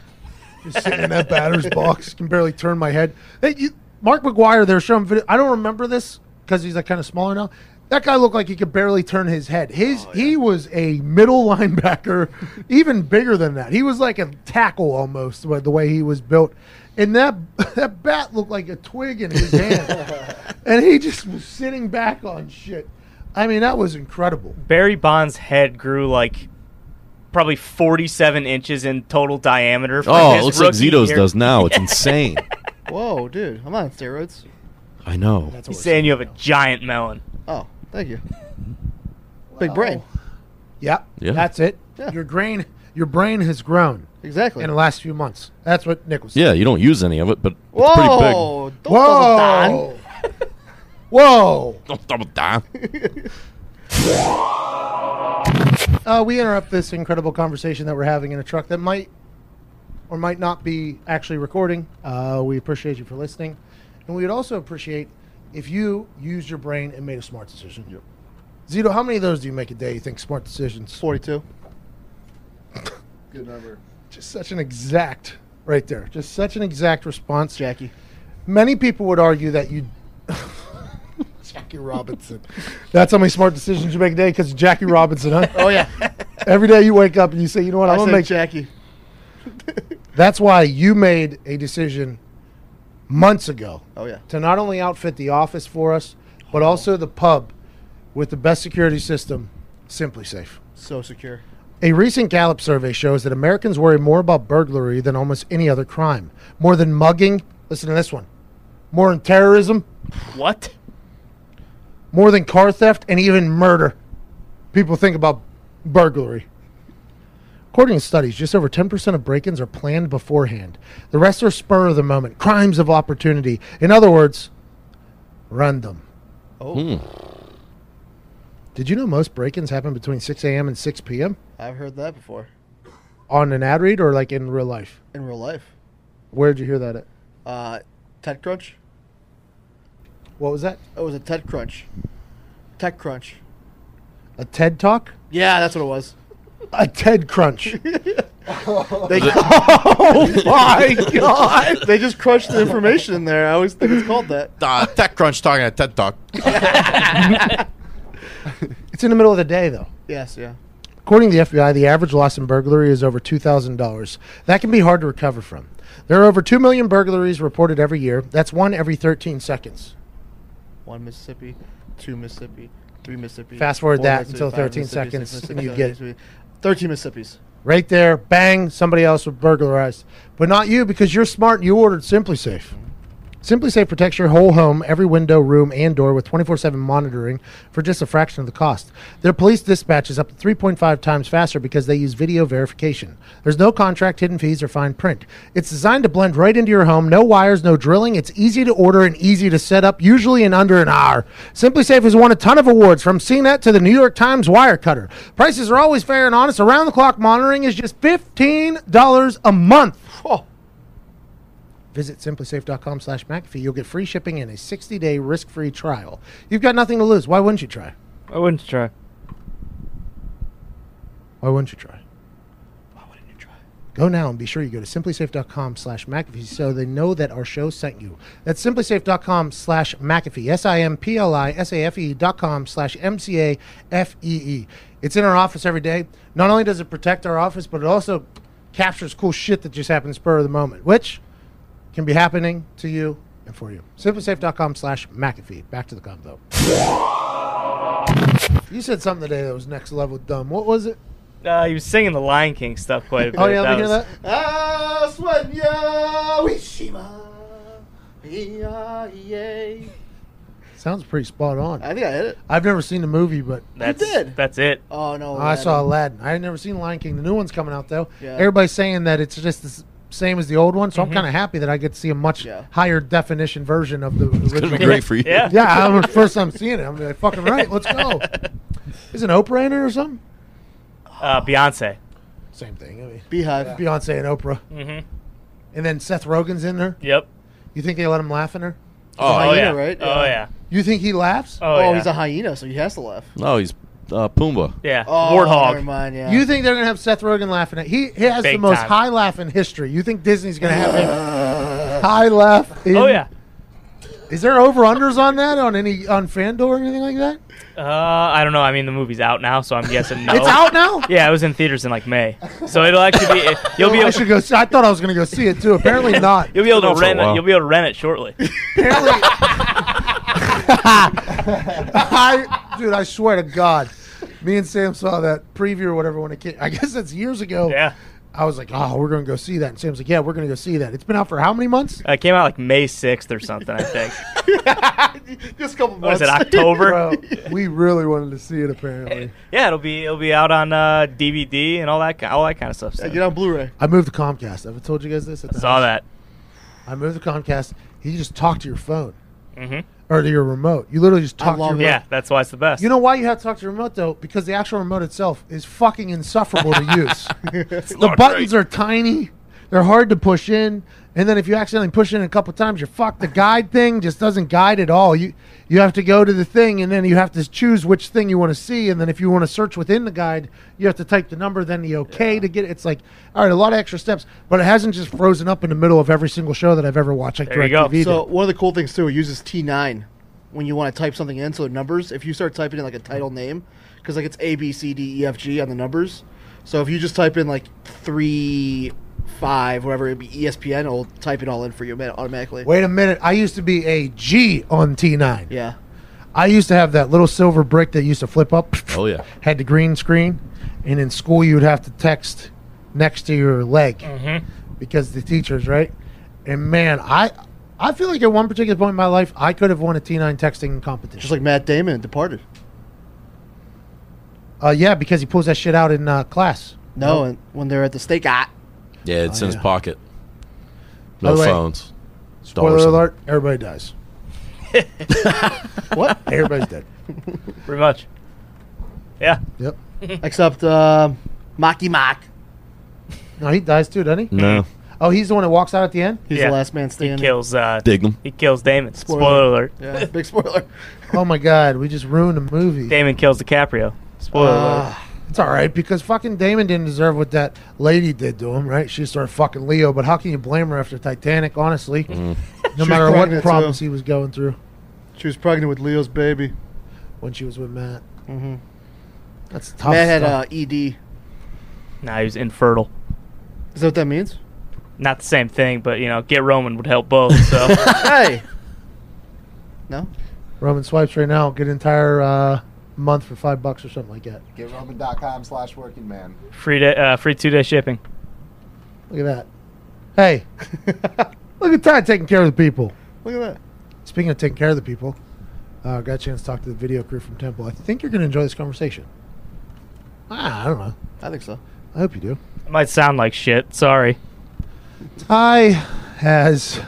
just sitting in that batter's box. Can barely turn my head. Hey, you, Mark McGwire, they're showing video. I don't remember this because he's like kind of smaller now. That guy looked like he could barely turn his head. His oh, he was a middle linebacker, even bigger than that. He was like a tackle almost by the way he was built. And that that bat looked like a twig in his hand, and he just was sitting back on shit. I mean, that was incredible. Barry Bonds' head grew like probably 47 inches in total diameter. for Oh, it looks like Zito's year. does now. It's insane. Whoa, dude, I'm on steroids. I know. He's saying you have a giant melon. Oh, thank you. Big brain. Yep, Yeah. that's it. Yeah. Your brain, your brain has grown Exactly. in the last few months. That's what Nick was saying. Yeah, you don't use any of it, but it's pretty big. Whoa! Don't double down. Whoa! Whoa! Don't double down. Uh, we interrupt this incredible conversation that we're having in a truck that might or might not be actually recording. Uh, we appreciate you for listening, and we would also appreciate if you used your brain and made a smart decision. Yep. Zito, how many of those do you make a day? You think smart decisions? Forty-two. Good number. Just such an exact, right there. Just such an exact response. Jackie. Many people would argue that you. Jackie Robinson. That's how many smart decisions you make a day because Jackie Robinson, huh? Oh yeah. Every day you wake up and you say, you know what, I I'm gonna make. Jackie. That's why you made a decision months ago Oh yeah. to not only outfit the office for us, but also the pub with the best security system, SimpliSafe. So secure. A recent Gallup survey shows that Americans worry more about burglary than almost any other crime. More than mugging, listen to this one. More than terrorism, What? more than car theft, and even murder. People think about burglary. According to studies, just over 10% of break ins are planned beforehand. The rest are spur of the moment, crimes of opportunity. In other words, random. Oh, Hmm. Did you know most break ins happen between 6 a.m. and 6 p.m. I've heard that before on an ad read or like in real life? in real life. Where'd you hear that at? Uh, TechCrunch. What was that? It was a TechCrunch. TechCrunch. A TED Talk? Yeah, that's what it was. A TED Crunch. They, oh my God. they just crushed the information in there. I always think it's called that. Uh, TechCrunch talking at TED Talk. It's in the middle of the day, though. Yes, yeah. According to the FBI, the average loss in burglary is over $2,000. That can be hard to recover from. There are over 2 million burglaries reported every year. That's one every 13 seconds. One Mississippi, two Mississippi, three Mississippi. Fast forward four that Mississippi, until five 13 Mississippi, seconds, six and you seven get- Mississippi. Thirteen Mississippis. Right there, bang, somebody else was burglarized. But not you because you're smart and you ordered SimpliSafe. SimpliSafe protects your whole home, every window, room, and door with 24 7 monitoring for just a fraction of the cost. Their police dispatch is up to 3.5 times faster because they use video verification. There's no contract, hidden fees, or fine print. It's designed to blend right into your home. No wires, no drilling. It's easy to order and easy to set up, usually in under an hour. SimpliSafe has won a ton of awards from CNET to the New York Times Wirecutter. Prices are always fair and honest. Around the clock monitoring is just $15 a month. Visit simplisafe.com slash McAfee. You'll get free shipping and a 60 day risk free trial. You've got nothing to lose. Why wouldn't you try? I wouldn't try. Why wouldn't you try? Why wouldn't you try? Go now and be sure you go to simplisafe.com slash McAfee so they know that our show sent you. That's simplisafe.com slash McAfee. S I M P L I S A F E dot com slash M C A F E E. It's in our office every day. Not only does it protect our office, but it also captures cool shit that just happens spur of the moment, which can be happening to you and for you. Simplisafe.com slash McAfee. Back to the convo. You said something today that was next level dumb. What was it? Uh, he was singing the Lion King stuff quite a bit. Oh, yeah, let me hear was- that. Ah, Swenya Wishima. E-I-E-A. Sounds pretty spot on. I think I hit it. I've never seen the movie, but That's, did. That's it. Oh no! I saw Aladdin. Aladdin. I had never seen Lion King. The new one's coming out though. Yeah. Everybody's saying that it's just the s- same as the old one, so I'm kind of happy that I get to see a much Yeah. higher definition version of the original. It'd be great for you. Yeah. Yeah, I'm first time seeing it. I'm like, fucking right. Let's go. Isn't Oprah in it or something? Uh, Beyonce. Same thing. I mean, Beehive. Beyonce and Oprah, Mm-hmm. and then Seth Rogen's in there. Yep. You think they let him laugh in there? Oh, hyena, yeah. right? Oh Yeah. yeah. You think he laughs? Oh, Oh, yeah. he's a hyena, so he has to laugh. No, he's uh, Pumbaa. yeah. Oh, Never Warthog. mind, yeah. You think they're gonna have Seth Rogen laughing at? He he has the most time. high laugh in history. You think Disney's gonna have him high laugh? In, Oh yeah. Is there over unders on that on any on Fandor or anything like that? Uh, I don't know. I mean, the movie's out now, so I'm guessing no. It's out now. Yeah, it was in theaters in like May, so it'll actually be. You'll be I able. should go. See, I thought I was gonna go see it too. Apparently not. You'll be able Been out to for a rent it. while. You'll be able to rent it shortly. Apparently, I, dude, I swear to God, me and Sam saw that preview or whatever when it came. I guess that's years ago. yeah. I was like, oh, we're gonna go see that. And Sam's like, yeah, we're gonna go see that. It's been out for how many months? Uh, it came out like May 6th or something, I think. Just a couple What is months. it, October? Bro, we really wanted to see it. Apparently, yeah, it'll be it'll be out on uh, DVD and all that all that kind of stuff. Yeah, get on Blu-ray. I moved to Comcast. I Have I told you guys this? At the Saw house? that. I moved to Comcast. You just talk to your phone hmm or to your remote. You literally just talk to your it. Yeah, that's why it's the best. You know why you have to talk to your remote though? Because the actual remote itself is fucking insufferable to use. the buttons are tiny. They're hard to push in, and then if you accidentally push in a couple times, you're fucked. The guide thing just doesn't guide at all. You you have to go to the thing, and then you have to choose which thing you want to see, and then if you want to search within the guide, you have to type the number, then the okay to get it. It's like all right, a lot of extra steps, but it hasn't just frozen up in the middle of every single show that I've ever watched. Like There you go. DirecTV So did. one of the cool things too, it uses T9 when you want to type something in. So the numbers, if you start typing in like a title name, because like it's A B C D E F G on the numbers. So if you just type in like three, five, whatever, it'd be ESPN. It'll type it all in for you ma- automatically. Wait a minute, I used to be a G on T9. Yeah. I used to have that little silver brick that used to flip up. Oh yeah. Had the green screen, and in school you would have to text next to your leg Mhm. because the teachers, right? And man, I I feel like at one particular point in my life, I could have won a T9 texting competition. Just like Matt Damon in Departed. uh, yeah, because he pulls that shit out in uh, class. No, and when they're at the steak, ah, Yeah, it's Oh, in his pocket. No the way, phones. Spoiler Dollars. alert: everybody dies. what? Everybody's dead. Pretty much. Yeah. Yep. Except uh, Marky Mark. No, he dies too, doesn't he? No. Oh, he's the one that walks out at the end. He's Yeah. the last man standing. He kills. Uh, Dignam. he kills Damon. Spoiler. Spoiler, alert. Yeah, big spoiler. Oh my god, we just ruined a movie. Damon kills DiCaprio. Spoiler alert. It's all right because fucking Damon didn't deserve what that lady did to him, right? She started fucking Leo, but how can you blame her after Titanic? Honestly, no was matter what pregnant, problems too. he was going through she was pregnant with Leo's baby. when she was with Matt. hmm That's tough. Matt had stuff. uh, ED. Nah, he was infertile. Is that what that means? Not the same thing, but you know, get Roman would help both. So hey. No. Roman swipes right now. Get entire uh, month for five bucks or something like that. GetRoman.com slash working man. free day, uh, free two day shipping. Look at that. Hey, look at Ty taking care of the people. Look at that. Speaking of taking care of the people, uh, got a chance to talk to the video crew from Temple. I think you're going to enjoy this conversation. Ah, I don't know. I think so. I hope you do. It might sound like shit. Sorry. Ty has.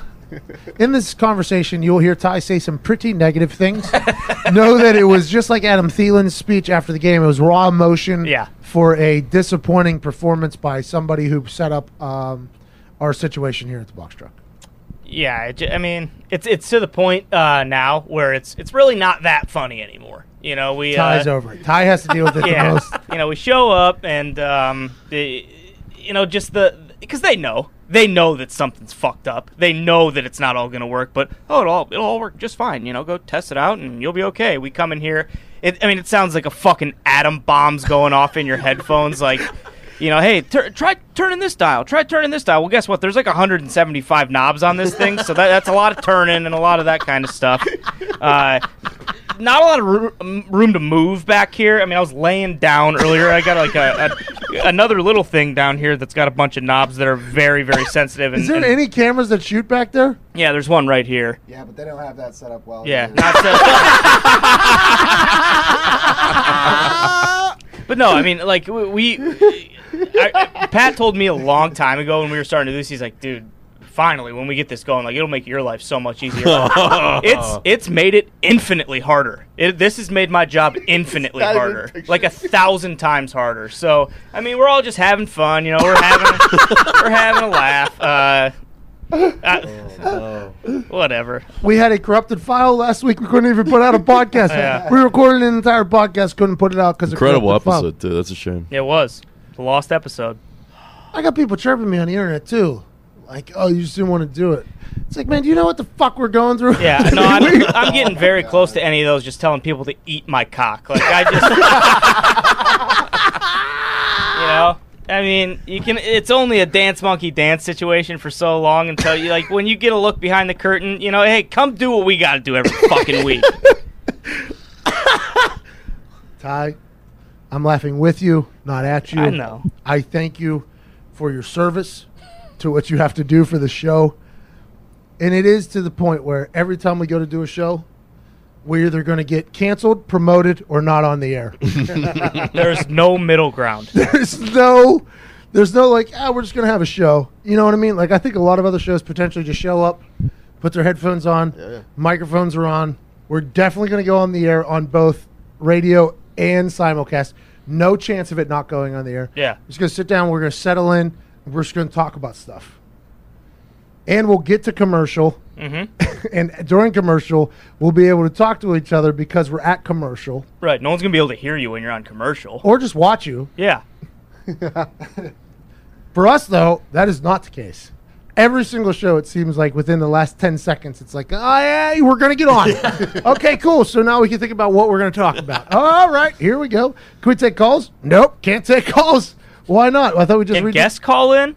In this conversation, you'll hear Ty say some pretty negative things. know that it was just like Adam Thielen's speech after the game. It was raw emotion Yeah. for a disappointing performance by somebody who set up um, our situation here at the box truck. Yeah, I mean, it's it's to the point uh, now where it's it's really not that funny anymore. You know, we Ty's uh, over. Ty has to deal with it the most. you know, we show up and um, the, you know, just the because they know they know that something's fucked up. They know that it's not all gonna work, but oh, it'll all, it'll all work just fine. You know, go test it out and you'll be okay. We come in here. It, I mean, it sounds like a fucking atom bombs going off in your headphones, like. You know, hey, try turning this dial. Try turning this dial. Well, guess what? There's like 175 knobs on this thing, so that, that's a lot of turning and a lot of that kind of stuff. Uh, not a lot of room to move back here. I mean, I was laying down earlier. I got like a, a another little thing down here that's got a bunch of knobs that are very, very sensitive. And, Is there and- any cameras that shoot back there? Yeah, there's one right here. Yeah, but they don't have that set up well. Yeah, either. not so- but no, I mean, like we. we I, Pat told me a long time ago when we were starting to do this. He's like, dude. Finally, when we get this going, like it'll make your life so much easier. it's it's made it infinitely harder. It, this has made my job infinitely harder, like a thousand times harder. So I mean, we're all just having fun, you know. We're having we're having a laugh. Uh, uh, whatever. We had a corrupted file last week. We couldn't even put out a podcast. Yeah. We recorded an entire podcast, couldn't put it out because Incredible corrupted file. episode too. That's a shame. It was the lost episode. I got people chirping me on the internet too, like, "Oh, you just didn't want to do it." It's like, man, do you know what the fuck we're going through? Yeah, no, I'm, I'm getting very close to any of those. Just telling people to eat my cock. Like I just, you know, I mean, you can. It's only a dance monkey dance situation for so long until you like when you get a look behind the curtain. You know, hey, come do what we got to do every fucking week. Ty, I'm laughing with you, not at you. I know. I thank you for your service to what you have to do for the show. And it is to the point where every time we go to do a show, we're either going to get canceled, promoted, or not on the air. There's no middle ground. there's no, there's no like, ah, we're just going to have a show. You know what I mean? Like I think a lot of other shows potentially just show up, put their headphones on, microphones are on. We're definitely going to go on the air on both radio and simulcast. No chance of it not going on the air. Yeah. We're just going to sit down. We're going to settle in. We're just going to talk about stuff. And we'll get to commercial. hmm And during commercial, we'll be able to talk to each other because we're at commercial Right. No one's gonna be able to hear you when you're on commercial. or just watch you. Yeah. For us, though, that is not the case. Every single show, it seems like within the last 10 seconds, it's like, oh, yeah, we're going to get on. okay, cool. So now we can think about what we're going to talk about. All right, here we go. Can we take calls? Nope, can't take calls. Why not? I thought we just Can read guests call in?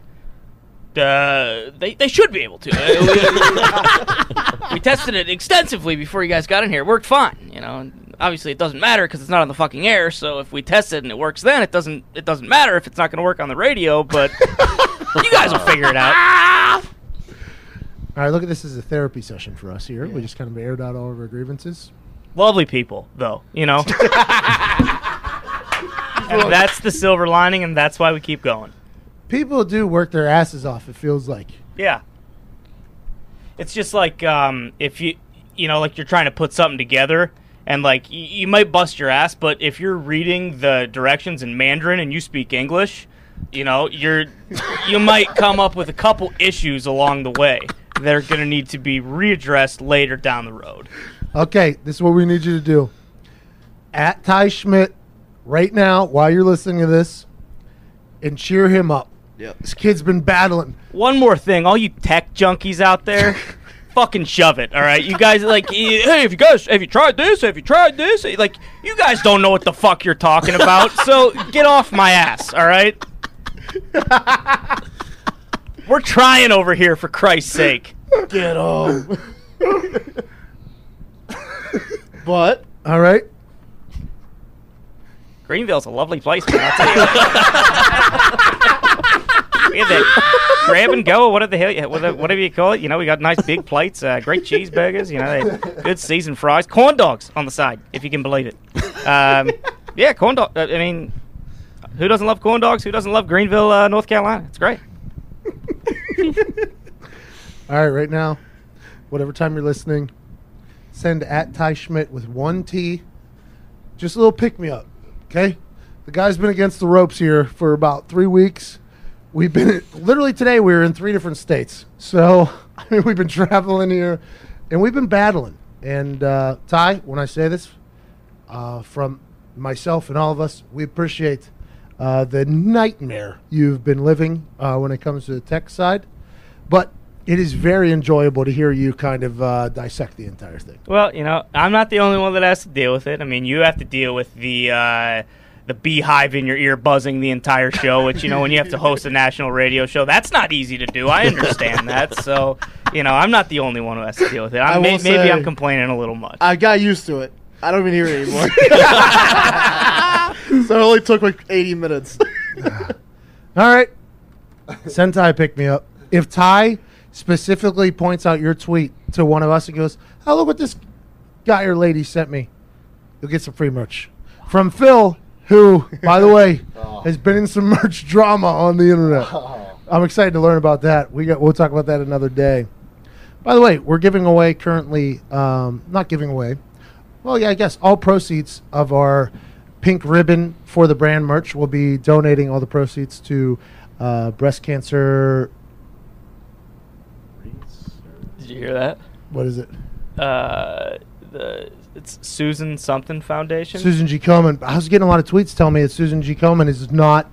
Uh, they, they should be able to. Uh, we, we tested it extensively before you guys got in here. It worked fine, you know. And obviously, it doesn't matter because it's not on the fucking air. So if we test it and it works, then it doesn't it doesn't matter if it's not going to work on the radio. But you guys will figure it out. All right, look at this as a therapy session for us here. We just kind of aired out all of our grievances. Lovely people, though, you know. that's the silver lining, and that's why we keep going. People do work their asses off, it feels like. Yeah. It's just like um, if you, you know, like you're trying to put something together, and like y- you might bust your ass, but if you're reading the directions in Mandarin and you speak English, you know, you're you might come up with a couple issues along the way that are going to need to be readdressed later down the road. Okay, this is what we need you to do. At Ty Schmidt right now, while you're listening to this, and cheer him up. Yep. This kid's been battling. One more thing, all you tech junkies out there, fucking shove it, all right? You guys like, hey, if you guys, have you tried this? Have you tried this? Like, you guys don't know what the fuck you're talking about, so get off my ass, all right? We're trying over here, for Christ's sake. Get off. But All right. Greenville's a lovely place, man. I'll tell you. we have that grab and go. whatever the hell? Whatever, you call it. You know, we got nice big plates, uh, great cheeseburgers. You know, good seasoned fries, corn dogs on the side, if you can believe it. Um, yeah, corn dog. I mean, who doesn't love corn dogs? Who doesn't love Greenville, uh, North Carolina? It's great. All right, right now, whatever time you're listening, send at Ty Schmidt with one T. Just a little pick me up, okay? The guy's been against the ropes here for about three weeks. We've been literally today. We were in three different states, so I mean we've been traveling here, and we've been battling. And uh, Ty, when I say this, uh, from myself and all of us, we appreciate uh, the nightmare you've been living uh, when it comes to the tech side. But it is very enjoyable to hear you kind of uh, dissect the entire thing. Well, you know, I'm not the only one that has to deal with it. I mean, you have to deal with the uh, the beehive in your ear buzzing the entire show, which you know, when you have to host a national radio show, that's not easy to do. I understand that. So, you know, I'm not the only one who has to deal with it. I I'm, may- will maybe say- I'm complaining a little much. I got used to it. I don't even hear it anymore. so it only took like 80 minutes. All right. Sentai Ty pick me up. If Ty specifically points out your tweet to one of us and goes, Oh, look what this guy or lady sent me, you'll get some free merch. From Phil, who, by the way, has been in some merch drama on the internet. I'm excited to learn about that. We got. We'll talk about that another day. By the way, we're giving away currently. Um, not giving away. Well, yeah, I guess all proceeds of our pink ribbon for the brand merch will be donating all the proceeds to uh, breast cancer. Did you hear that? What is it? Uh, the it's Susan something Foundation. Susan G. Komen. I was getting a lot of tweets telling me that Susan G. Komen is not.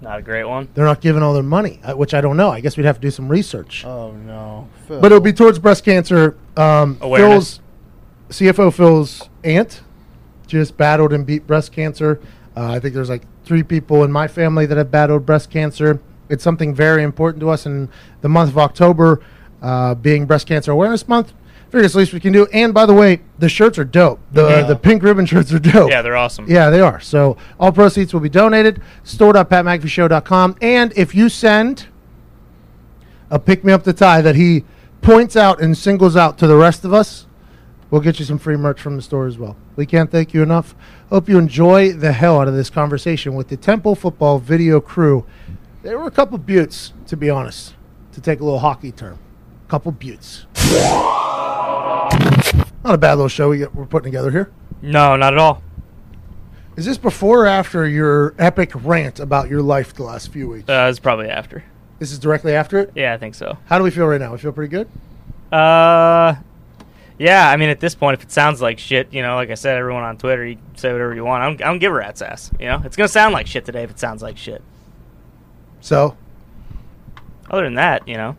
Not a great one. They're not giving all their money, uh, which I don't know. I guess we'd have to do some research. Oh no. but it'll be towards breast cancer. Um, Awareness. Phil's CFO Phil's aunt just battled and beat breast cancer. Uh, I think there's like three people in my family that have battled breast cancer. It's something very important to us in the month of October, uh, being Breast Cancer Awareness Month. Figure it's the least we can do. And by the way, the shirts are dope. The Yeah. the pink ribbon shirts are dope. Yeah, they're awesome. Yeah, they are. So all proceeds will be donated. Store.patmcafeeshow.com. And if you send a pick me up the tie that he points out and singles out to the rest of us, we'll get you some free merch from the store as well. We can't thank you enough. Hope you enjoy the hell out of this conversation with the Temple Football video crew. There were a couple beauts, to be honest, to take a little hockey term. Couple beauts. Not a bad little show we get, we're putting together here. No, not at all. Is this before or after your epic rant about your life the last few weeks? Uh, it's probably after. this is directly after it. Yeah, I think so. How do we feel right now? We feel pretty good. Uh, yeah. I mean, at this point, if it sounds like shit, you know, like I said, everyone on Twitter, you say whatever you want. I don't, I don't give a rat's ass. You know, it's gonna sound like shit today if it sounds like shit. So Other than that, you know,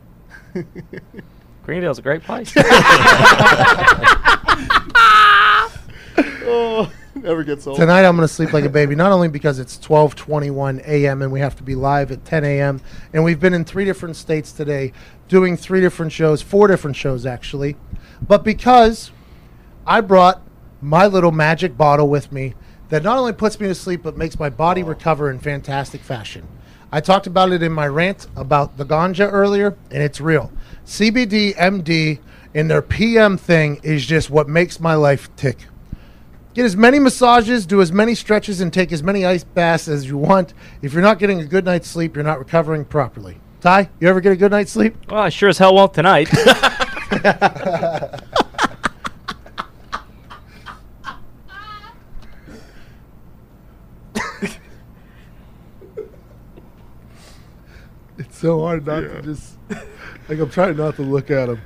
Greendale's a great place. Oh, never gets old. tonight I'm going to sleep like a baby. Not only because it's 12:21 a.m. and we have to be live at 10 a.m. and we've been in three different states today, doing three different shows, four different shows actually, but because I brought my little magic bottle with me that not only puts me to sleep but makes my body recover in fantastic fashion. I talked about it in my rant about the ganja earlier, and it's real. CBD MD and their PM thing is just what makes my life tick. Get as many massages, do as many stretches, and take as many ice baths as you want. If you're not getting a good night's sleep, you're not recovering properly. Ty, you ever get a good night's sleep? well, I sure as hell won't tonight. It's so hard not to just like I'm trying not to look at him.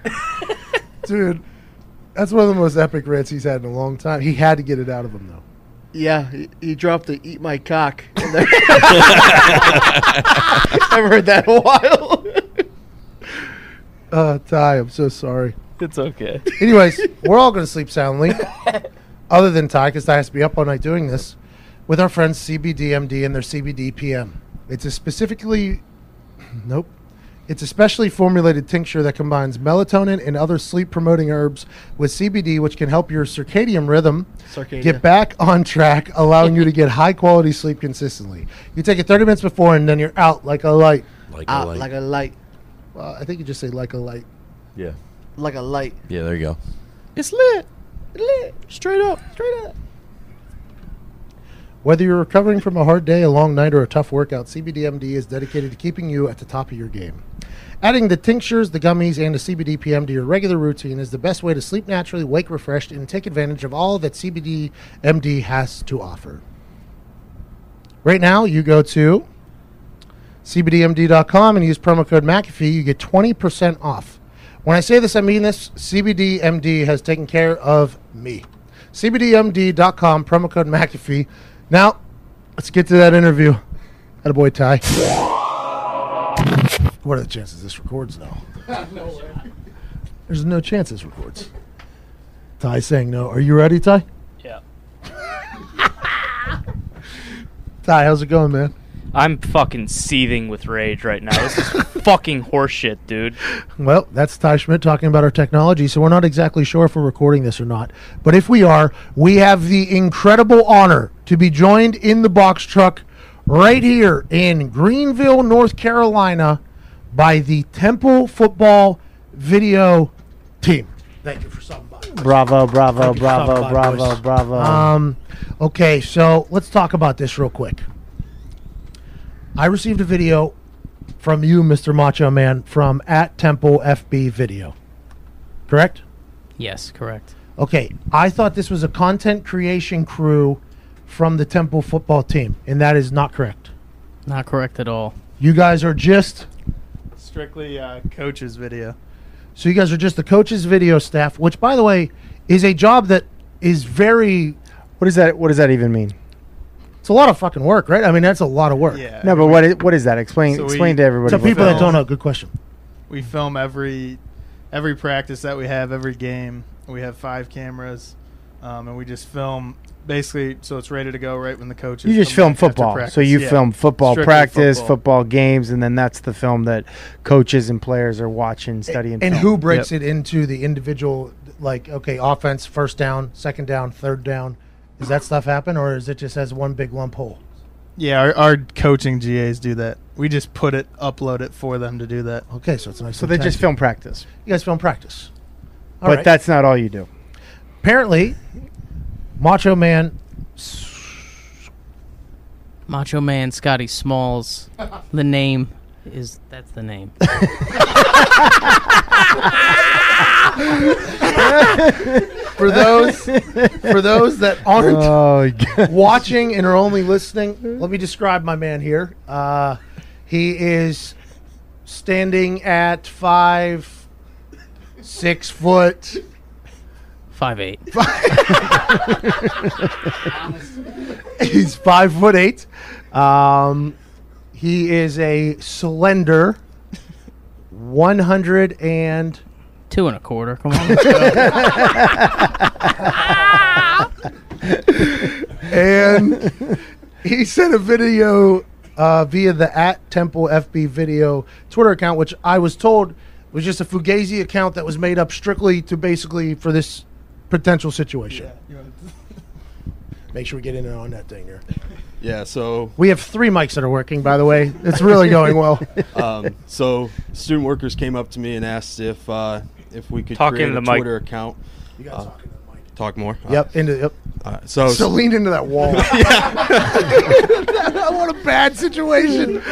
Dude, that's one of the most epic rants he's had in a long time. He had to get it out of him though. Yeah, he, he dropped the "eat my cock." I've heard that in a while. Uh, Ty, I'm so sorry. it's okay. Anyways, we're all going to sleep soundly, other than Ty, because Ty has to be up all night doing this, with our friends CBDMD and their CBDPM. It's a specifically, nope, it's a specially formulated tincture that combines melatonin and other sleep promoting herbs with CBD, which can help your circadian rhythm Circadia. get back on track, allowing you to get high quality sleep consistently. You take it 30 minutes before, and then you're out like a light. Like, Out like, like a light, Well, I think you just say like a light. yeah, like a light. yeah. There you go. It's lit, lit, straight up, straight up. Whether you're recovering from a hard day, a long night, or a tough workout, CBDMD is dedicated to keeping you at the top of your game. Adding the tinctures, the gummies, and the CBD PM to your regular routine is the best way to sleep naturally, wake refreshed, and take advantage of all that CBDMD has to offer. Right now, you go to CBDMD.com and use promo code McAfee. You get 20% off. When I say this, I mean this. CBDMD has taken care of me. CBDMD.com, promo code McAfee. Now, let's get to that interview. Had a boy Ty. What are the chances this records now? There's no chance this records. Ty saying no. Are you ready, Ty? Yeah. Ty, how's it going, man? I'm fucking seething with rage right now. This is fucking horseshit, dude. Well, that's Ty Schmidt talking about our technology, so we're not exactly sure if we're recording this or not. But if we are, we have the incredible honor to be joined in the box truck right here in Greenville, North Carolina, by the Temple Football Video Team. Thank you for stopping by. Bravo, bravo, Thank bravo, by, bravo, boys. bravo. Um, okay, so let's talk about this real quick. I received a video from from you, Mr. Macho Man, from at Temple FB Video. Correct? Yes, correct. Okay, I thought this was a content creation crew from the Temple football team, and that is not correct. Not correct at all. You guys are just Strictly uh, coach's video. so you guys are just the coaches video staff, which by the way is a job that is very What does that? What does that even mean? it's a lot of fucking work, right? I mean that's a lot of work. Yeah. No, but what is, what is that? Explain So we- explain to everybody. To what people that that is. don't know, good question. We film every every practice that we have, every game. We have five cameras, um, and we just film basically so it's ready to go right when the coaches. You just film football. practice. So you Yeah. film football Strictly practice, football. football. games, and then that's the film that coaches and players are watching, studying. And film. who breaks it into the individual like okay, offense, first down, second down, third down? Does that stuff happen or is it just as one big lump hole? Yeah, our, our coaching GAs do that. We just put it, upload it for them to do that. Okay, so it's nice. So they little just film practice, You guys film practice. All but right. that's not all you do. apparently Macho Man Macho Man Scotty Smalls. The name is that's the name. for those for those that aren't Oh, watching and are only listening, let me describe my man here. Uh, he is standing at five, six foot. Five eight. He's five foot eight. Um, he is a slender, one hundred and Two and a quarter. Come on. let's go. and he sent a video uh, via the at Temple FB video Twitter account, which I was told was just a Fugazi account that was made up strictly to basically for this potential situation. Make sure we get in and on that thing here. Yeah, so We have three mics that are working, by the way. It's really going well. um, so student workers came up to me and asked if uh, if we could Talk create into a the mic. Twitter account. You Uh, got talking to the mic. Talk more. Yep, into yep. Uh, so So lean into that wall. Yeah. what a bad situation.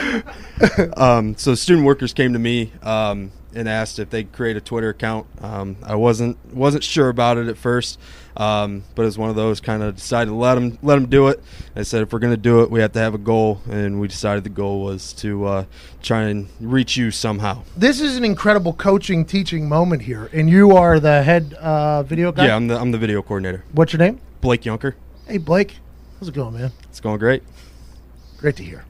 um, so student workers came to me um, and asked if they could create a Twitter account. Um, I wasn't wasn't sure about it at first, um, but it's one of those kind of decided to let them let them do it. I said if we're going to do it, we have to have a goal, and we decided the goal was to uh, try and reach you somehow. This is an incredible coaching teaching moment here, and you are the head uh, video guy. Yeah, I'm the I'm the video coordinator, What's your name? Blake Yunker. Hey Blake, how's it going, man? It's going great. Great to hear.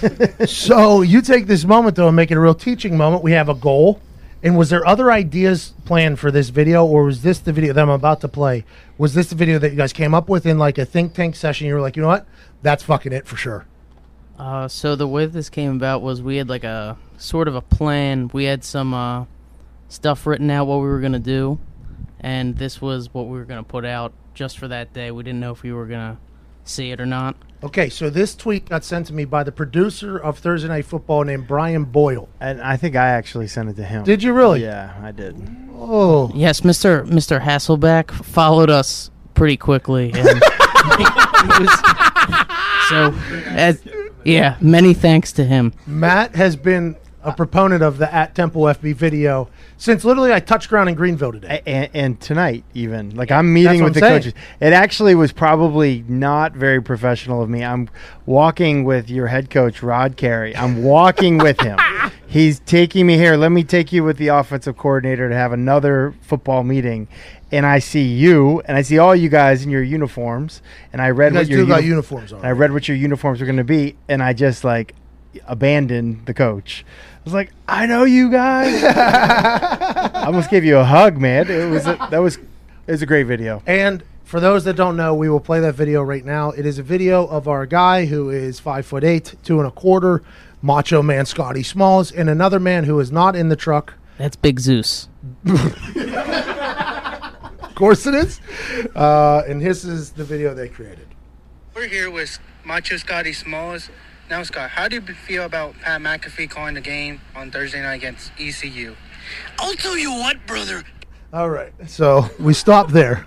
so you take this moment though and make it a real teaching moment. We have a goal. And was there other ideas planned for this video, or was this the video that I'm about to play? Was this the video that you guys came up with in like a think tank session? You were like, you know what, that's fucking it for sure. Uh, so the way this came about was we had like a sort of a plan. We had some uh, stuff written out what we were gonna do, and this was what we were gonna put out just for that day. We didn't know if we were gonna see it or not. Okay, so this tweet got sent to me by the producer of Thursday Night Football named Brian Boyle. And I think I actually sent it to him. Did you really? Yeah, I did. Oh, Yes, Mister Mister Hasselbeck followed us pretty quickly, and was, so as yeah, many thanks to him. Matt has been a proponent of the at Temple FB video since literally I touched ground in Greenville today. And, and tonight even. Like i'm meeting with the I'm saying. coaches. It actually was probably not very professional of me. I'm walking with your head coach rod carey. I'm walking with him. He's taking me here. Let me take you with the offensive coordinator to have another football meeting. And i see you and i see all you guys in your uniforms. And i read You what your uni- uniforms and i read what your uniforms were going to be and i just like abandoned the coach was like, I know you guys. I almost gave you a hug, man. It was a, that was it was a great video. And for those that don't know, we will play that video right now. It is a video of our guy who is five foot eight, two and a quarter, macho man Scotty Smalls, and another man who is not in the truck. That's Big Zeus. Of course it is. Uh, and this is the video they created. We're here with Macho Scotty Smalls. Now, Scott, how do you feel about Pat McAfee calling the game on Thursday night against ECU? I'll tell you what, brother. All right. So we stop there.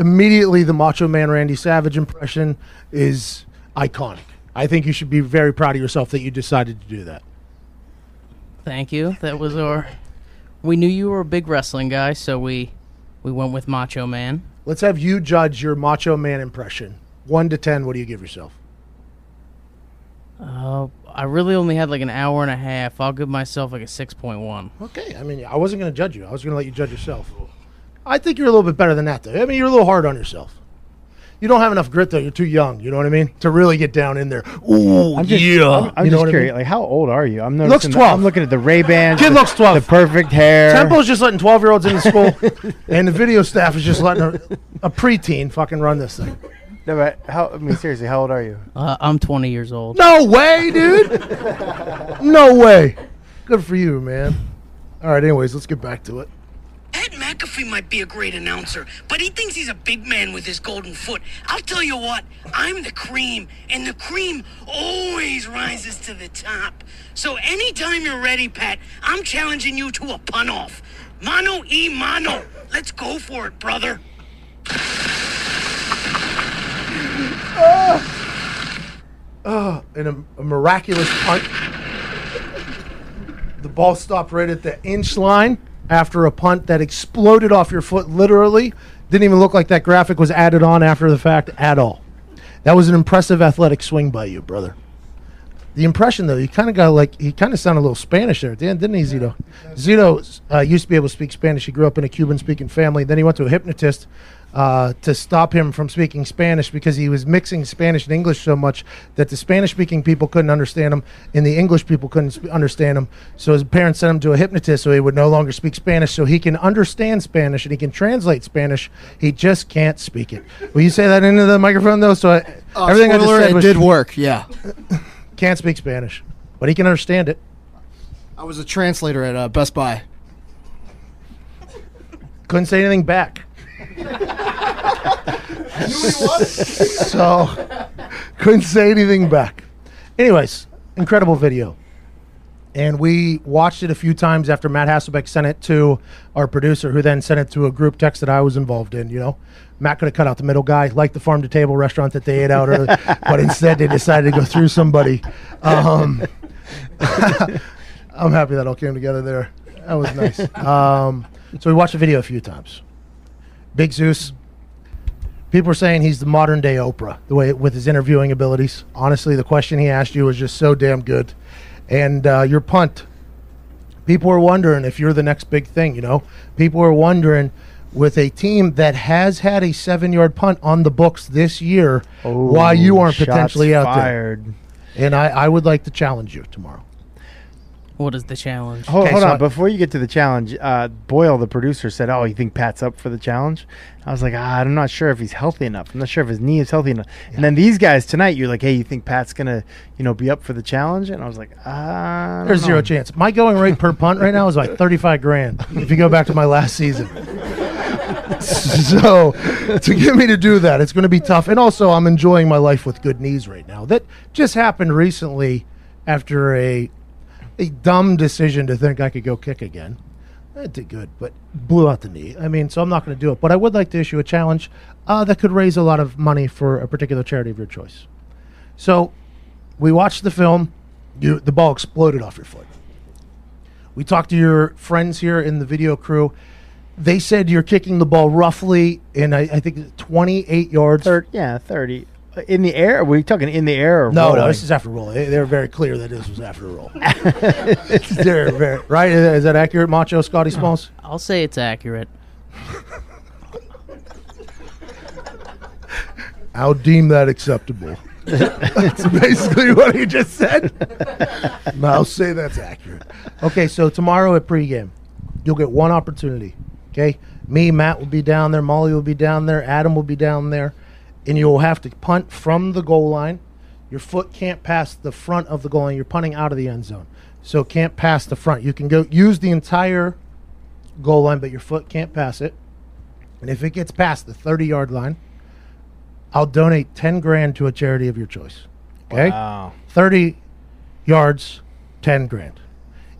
Immediately, the Macho Man Randy Savage impression is iconic. I think you should be very proud of yourself that you decided to do that. Thank you. That was our. We knew you were a big wrestling guy, so we we went with Macho Man. Let's have you judge your Macho Man impression. One to ten, what do you give yourself? Uh, I really only had like an hour and a half. I'll give myself like a six point one. Okay, I mean, I wasn't going to judge you. I was going to let you judge yourself. I think you're a little bit better than that, though. I mean, you're a little hard on yourself. You don't have enough grit, though. You're too young. You know what I mean? To really get down in there. Ooh, I'm just, yeah. I'm, I'm you know just curious. I mean? Like, how old are you? I'm Looks noticing. the- 12. I'm looking at the Ray Bans. Kid looks 12. The perfect hair. Temple's just letting 12 year olds into school, and the video staff is just letting a, a preteen fucking run this thing. No, but how? I mean, seriously, how old are you? Uh, I'm 20 years old. No way, dude. no way. Good for you, man. All right, anyways, let's get back to it. Ed McAfee might be a great announcer, but he thinks he's a big man with his golden foot. I'll tell you what, I'm the cream, and the cream always rises to the top. So anytime you're ready, Pat, I'm challenging you to a pun off. Mano e mano. Let's go for it, brother. Oh, and a, a miraculous punt. The ball stopped right at the inch line after a punt that exploded off your foot, literally. Didn't even look like that graphic was added on after the fact at all. That was an impressive athletic swing by you, brother. The impression, though, you kind of got like, he kind of sounded a little Spanish there at the end, didn't he, Zito? Zito uh, used to be able to speak Spanish. He grew up in a Cuban speaking family. Then he went to a hypnotist uh, to stop him from speaking Spanish because he was mixing Spanish and English so much that the Spanish speaking people couldn't understand him and the English people couldn't sp- understand him. So his parents sent him to a hypnotist so he would no longer speak Spanish so he can understand Spanish and he can translate Spanish. He just can't speak it. Will you say that into the microphone though? So I, Uh, everything I just spoiler, said it was did work, yeah. Can't speak Spanish, but he can understand it. I was a translator at uh, Best Buy. Couldn't say anything back. so couldn't say anything back. Anyways, incredible video. And we watched it a few times after Matt Hasselbeck sent it to our producer, who then sent it to a group text that I was involved in. You know, Matt could have cut out the middle guy, like the farm to table restaurant that they ate out earlier, but instead they decided to go through somebody. Um, I'm happy that all came together there. That was nice. Um, so we watched the video a few times. Big Zeus. People are saying he's the modern day Oprah, the way with his interviewing abilities. Honestly, the question he asked you was just so damn good, and uh, your punt. People are wondering if you're the next big thing. You know, people are wondering with a team that has had a seven-yard punt on the books this year, why you aren't potentially out fired. there. And I, I would like to challenge you tomorrow. What is the challenge? Hold, Okay, hold so on. I- Before you get to the challenge, uh, Boyle, the producer, said, "Oh, you think Pat's up for the challenge?" I was like, ah, "I'm not sure if he's healthy enough. I'm not sure if his knee is healthy enough." And then these guys tonight, you're like, "Hey, you think Pat's gonna, you know, be up for the challenge?" And I was like, "Ah, I don't There's zero chance. My going rate per punt right now is like 35 grand. If you go back to my last season. so to get me to do that, it's going to be tough. And also, I'm enjoying my life with good knees right now. That just happened recently after a a dumb decision to think I could go kick again. I did good, but blew out the knee. I mean, so I'm not going to do it. But I would like to issue a challenge uh, that could raise a lot of money for a particular charity of your choice. So we watched the film. You, the ball exploded off your foot. We talked to your friends here in the video crew. They said you're kicking the ball roughly in, I, I think, 28 yards. Yeah, thirty Uh, in the air. Were you talking in the air? Or No, no, this is after roll. They, they were very clear that this was after roll. They're very right. Is that- is that accurate, Macho Scotty Smalls? I'll say it's accurate. I'll deem that acceptable. that's basically what he just said. I'll say that's accurate. Okay, so tomorrow at pregame, you'll get one opportunity. Okay, me, Matt will be down there, Molly will be down there, Adam will be down there, and you'll have to punt from the goal line. Your foot can't pass the front of the goal line. You're punting out of the end zone, so it can't pass the front. You can go use the entire goal line, but your foot can't pass it. And if it gets past the 30 yard line, I'll donate 10 grand to a charity of your choice. Okay? Wow. 30 yards, 10 grand.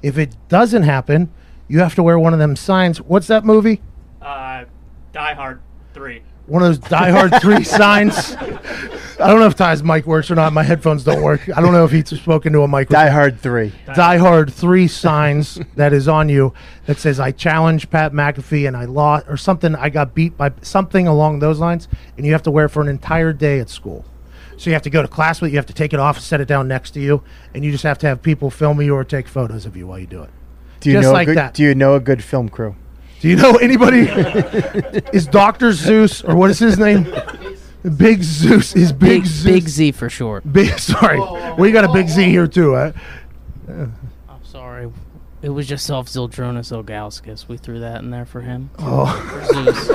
If it doesn't happen, you have to wear one of them signs. What's that movie? Uh, Die Hard. Three. One of those Die Hard three signs. I don't know if Ty's mic works or not. My headphones don't work. I don't know if he's spoken to a mic. Die Hard 3. Die Hard three signs that is on you that says I challenged Pat McAfee and I lost or something. I got beat by something along those lines, and you have to wear it for an entire day at school. So you have to go to class with it. You have to take it off, set it down next to you, and you just have to have people film you or take photos of you while you do it. Do you just know like a good, that. Do you know a good film crew? Do you know anybody? is Doctor Zeus or what is his name? Big Zeus is Big, Big, Zeus. Big Z for short. Big. Sorry, we got a Big Z here too. Huh? I'm sorry. It was just self Zydrunas Ilgauskas. We threw that in there for him. Oh. Zeus.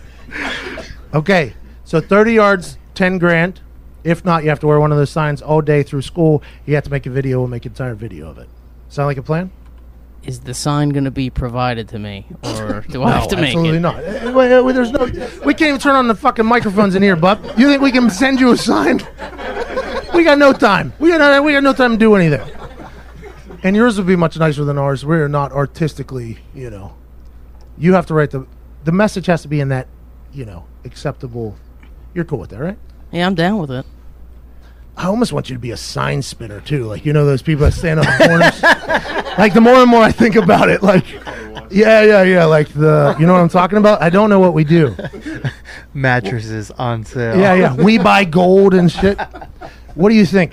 Okay, so 30 yards, 10 grand. If not, you have to wear one of those signs all day through school. You have to make a video. We'll make an entire video of it. Sound like a plan? Is the sign going to be provided to me, or do I have to make it absolutely it? not. Uh, wait, uh, wait, there's no. We can't even turn on the fucking microphones in here, bub. You think we can send you a sign? We got no time. We got no, we got no time to do anything. And yours would be much nicer than ours. We're not artistically, you know. You have to write the the message has to be in that, you know, acceptable. You're cool with that, right? Yeah, I'm down with it. I almost want you to be a sign spinner too, like you know those people that stand on the corners. like the more and more I think about it, like yeah, yeah, yeah, like the you know what I'm talking about. I don't know what we do. Mattresses on sale. Yeah, yeah, we buy gold and shit. What do you think?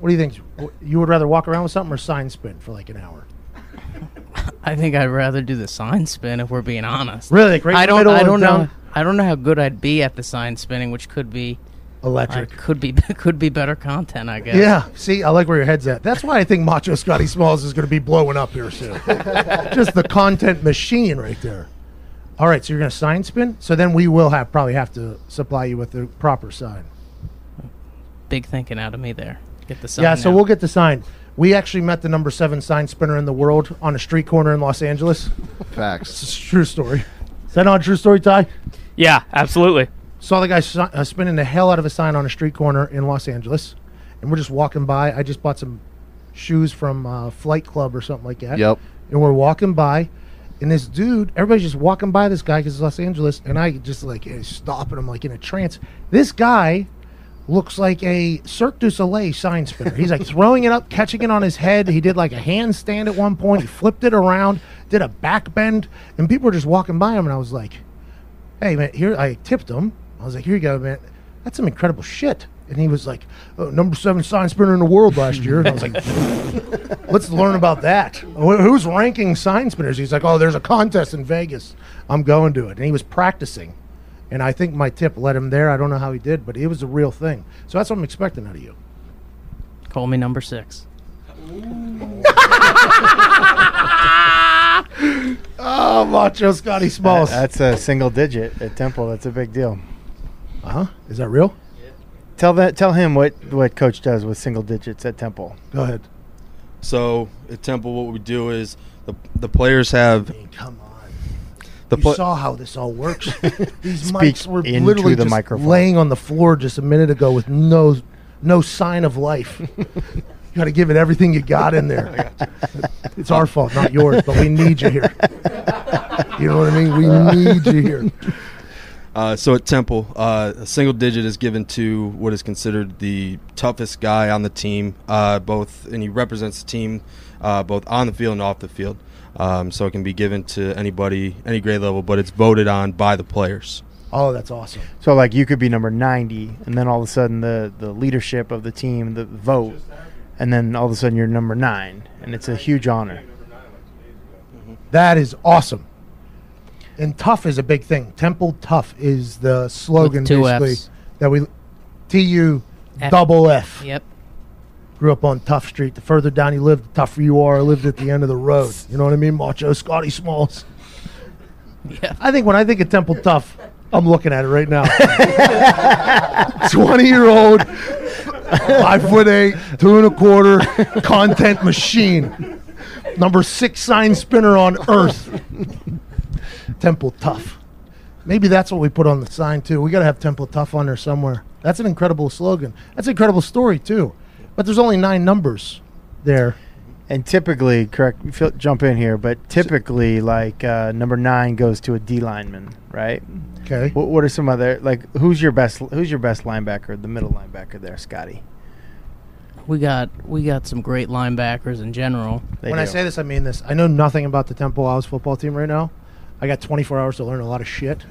What do you think? You would rather walk around with something or sign spin for like an hour? I think I'd rather do the sign spin if we're being honest. Really? Like right in I don't. I don't know. town? I don't know how good I'd be at the sign spinning, which could be Electric. I could be could be better content, I guess. Yeah. See, I like where your head's at. That's why I think Macho Scotty Smalls is going to be blowing up here soon. Just the content machine right there. All right, so you're going to sign spin. So then we will have probably have to supply you with the proper sign. Big thinking out of me there. Get the sign. yeah, so out. we'll get the sign. We actually met the number seven sign spinner in the world on a street corner in Los Angeles. Facts. It's a true story. Is that not a true story, Ty? Yeah, absolutely. Saw the guy si- uh, spinning the hell out of a sign on a street corner in Los Angeles, and we're just walking by. I just bought some shoes from uh, Flight Club or something like that. Yep. And we're walking by, and this dude, everybody's just walking by this guy because it's Los Angeles, and I just like eh, stopping him like in a trance. This guy looks like a Cirque du Soleil sign spinner. He's like throwing it up, catching it on his head. He did like a handstand at one point. He flipped it around, did a back bend, and people were just walking by him, and I was like, "Hey man, here." I tipped him. I was like, "Here you go, man. That's some incredible shit." And he was like, oh, "Number seven sign spinner in the world last year." And I was like, "Let's learn about that. Who's ranking sign spinners?" He's like, "Oh, there's a contest in Vegas. I'm going to it." And he was practicing. And I think my tip led him there. I don't know how he did, but it was a real thing. So that's what I'm expecting out of you. Call me number six. Oh, Macho Scotty Smalls. That's a single digit at Temple. That's a big deal. Uh huh. Is that real? Yeah. Tell that. Tell him what what coach does with single digits at Temple. Go ahead. So at Temple, what we do is the the players have. come on. The you pla- saw how this all works. These Speak mics were literally the just microphone. laying on the floor just a minute ago with no no sign of life. you got to give it everything you got in there. it's our fault, not yours, but we need you here. You know what I mean? We need you here. Uh, so at Temple, uh, a single digit is given to what is considered the toughest guy on the team, uh, both, and he represents the team uh, both on the field and off the field. Um, so it can be given to anybody, any grade level, but it's voted on by the players. Oh, that's awesome. So like you could be number ninety, and then all of a sudden the the leadership of the team, the vote, and then all of a sudden you're number nine, and it's a huge honor. That is awesome. And tough is a big thing. Temple tough is the slogan With two basically Fs. that we T U F. double F. Yep. Grew up on Tough Street. The further down you live, the tougher you are. I lived at the end of the road. You know what I mean? Macho Scotty Smalls. Yeah. I think when I think of Temple Tough, I'm looking at it right now. 20 year old, five foot eight, two and a quarter, content machine. Number six sign spinner on earth. Temple Tough. Maybe that's what we put on the sign too. We got to have Temple Tough on there somewhere. That's an incredible slogan. That's an incredible story too. But there's only nine numbers there. And typically, correct, Phil, jump in here, but typically, like uh, number nine goes to a D lineman, right? Okay. What, what are some other like? Who's your best? Who's your best linebacker? The middle linebacker there, Scotty. We got we got some great linebackers in general. when I say this, I mean this. I know nothing about the Temple Owls football team right now. I got 24 hours to learn a lot of shit.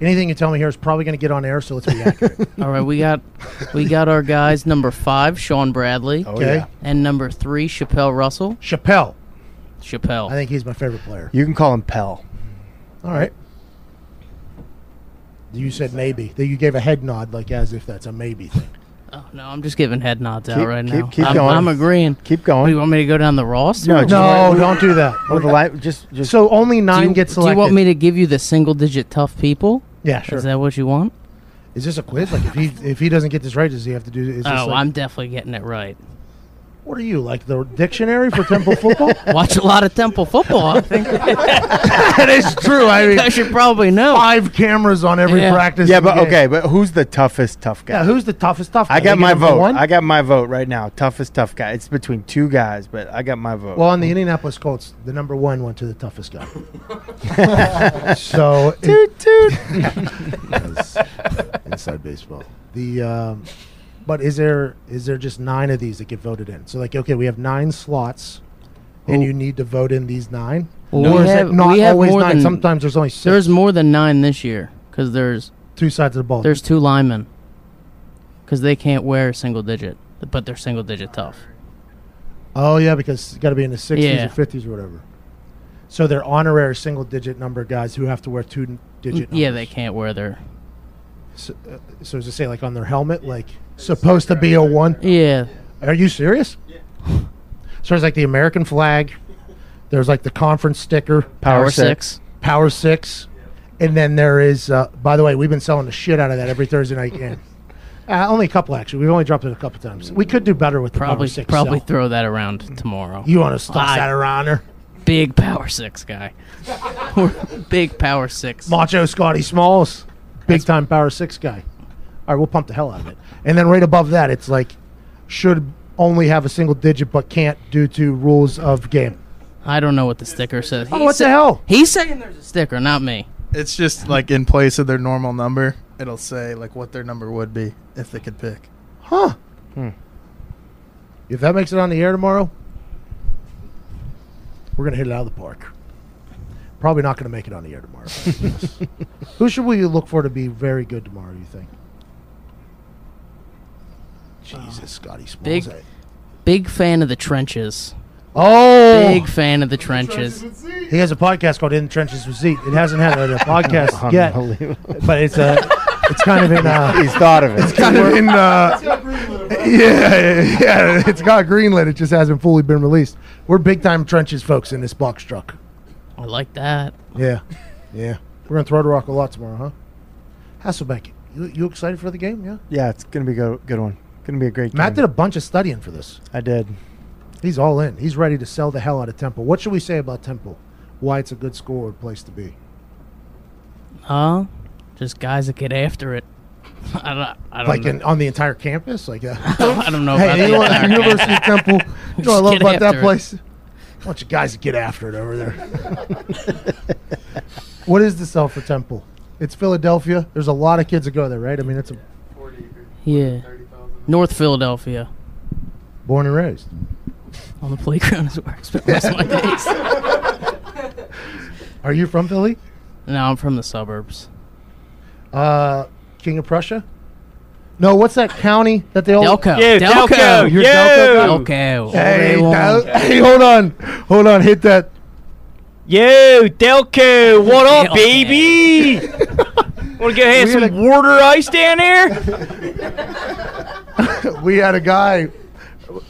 Anything you tell me here is probably going to get on air, so let's be accurate. All right, we got we got our guys number five, Shaun Bradley. Oh, Okay. yeah. And number three, Chapelle Russell. Chapelle. Chapelle. I think he's my favorite player. You can call him Pell. All right. You said maybe. That You gave a head nod, like as if that's a maybe thing. Oh no, I'm just giving head nods out right keep- now. keep I'm, going. I'm agreeing. Keep going. What, you want me to go down the roster? No, just- No, don't do that. Or the li- just, just So only Do nine you, get do selected. you want me to give you the single digit tough people? Yeah, sure. Is that what you want? Is this a quiz? Like if he if he doesn't get this right, does he have to do? Is this Oh, like, I'm definitely getting it right. What are you like the dictionary for Temple football? Watch a lot of Temple football. I think that is true. I mean, I should probably know. Five cameras on every Yeah. practice. yeah, but game. okay, but who's the toughest tough guy? Yeah, who's the toughest tough? Guy? I got my vote. One? I got my vote right now. Toughest tough guy. It's between two guys, but I got my vote. Well, on the Indianapolis Colts, the number one went to the toughest guy. so toot toot. Inside baseball. The um, but is there is there just nine of these that get voted in? So like, okay, we have nine slots, and you need to vote in these nine. Well, or we is have, it not we have always more nine? than, Sometimes there's only six. There's more than nine this year because there's two sides of the ball. there's two linemen because they can't wear single digit, but they're single digit tough. Oh yeah, because it's got to be in the sixties Yeah. or fifties or whatever. So they're honorary single digit number guys who have to wear two digit. Yeah, they can't wear their. So, uh, so does it say like on their helmet, like supposed to be a one? Yeah. Are you serious? Yeah. So there's like the American flag. There's like the conference sticker. Power Power six. six. Power six. And then there is. Uh, by the way, we've been selling the shit out of that every Thursday night game. Uh, only a couple actually. We've only dropped it a couple times. We could do better with the Probably Power Six. probably sell. throw that around tomorrow. You want to stuff I- that around her? Big power six guy. Big power six. Macho Scotty Smalls, big time Power Six guy. All right, we'll pump the hell out of it. And then right above that, it's like should only have a single digit, but can't due to rules of game. I don't know what the sticker says. Oh, He's what the sa- hell? He's saying there's a sticker, not me. It's just like in place of their normal number, it'll say like what their number would be if they could pick. Huh? Hmm. If that makes it on the air tomorrow, we're gonna hit it out of the park. Probably not gonna make it on the air tomorrow. Who should we look for to be very good tomorrow? You think? Jesus, Scotty Smalls. Big, big fan of the trenches. Oh, Big fan of the trenches. He has a podcast called In the Trenches with Zeke. It hasn't had a, a podcast yet, Unbelievable. but it's a, it's kind of in. Uh, He's thought of it. It's kind of in. Uh, yeah, yeah, it's got greenlit. It just hasn't fully been released. We're big time trenches folks in this box truck. I like that. Yeah, yeah. We're gonna throw the rock a lot tomorrow, huh? Hasselbeck, you, you excited for the game? Yeah. Yeah, it's gonna be a go- good one. Gonna be a great. Matt game. did a bunch of studying for this. I did. He's all in. He's ready to sell the hell out of Temple. What should we say about Temple? Why it's a good school or place to be? Huh? Just guys that get after it. I don't. I don't Like know. in, on the entire campus? Like, uh, I don't know Hey, about you the know what? entire University of. Temple. You know what I love about that it. place? A bunch of guys that get after it over there. what is the sell for Temple? It's Philadelphia. There's a lot of kids that go there, right? I mean, it's a Yeah. North Philadelphia. born and raised. On the playground is where I spent most of my days. Are you from Philly? No, I'm from the suburbs. Uh, King of Prussia? No, what's that county that they all? Delco. Yeah, Delco. Delco. You're Yo. Delco. Delco. Hey, All Del- hey, hold on, hold on. Hit that. Yo, Delco, what up, Delco. baby? Want to go have We some a- water ice down there? we had a guy.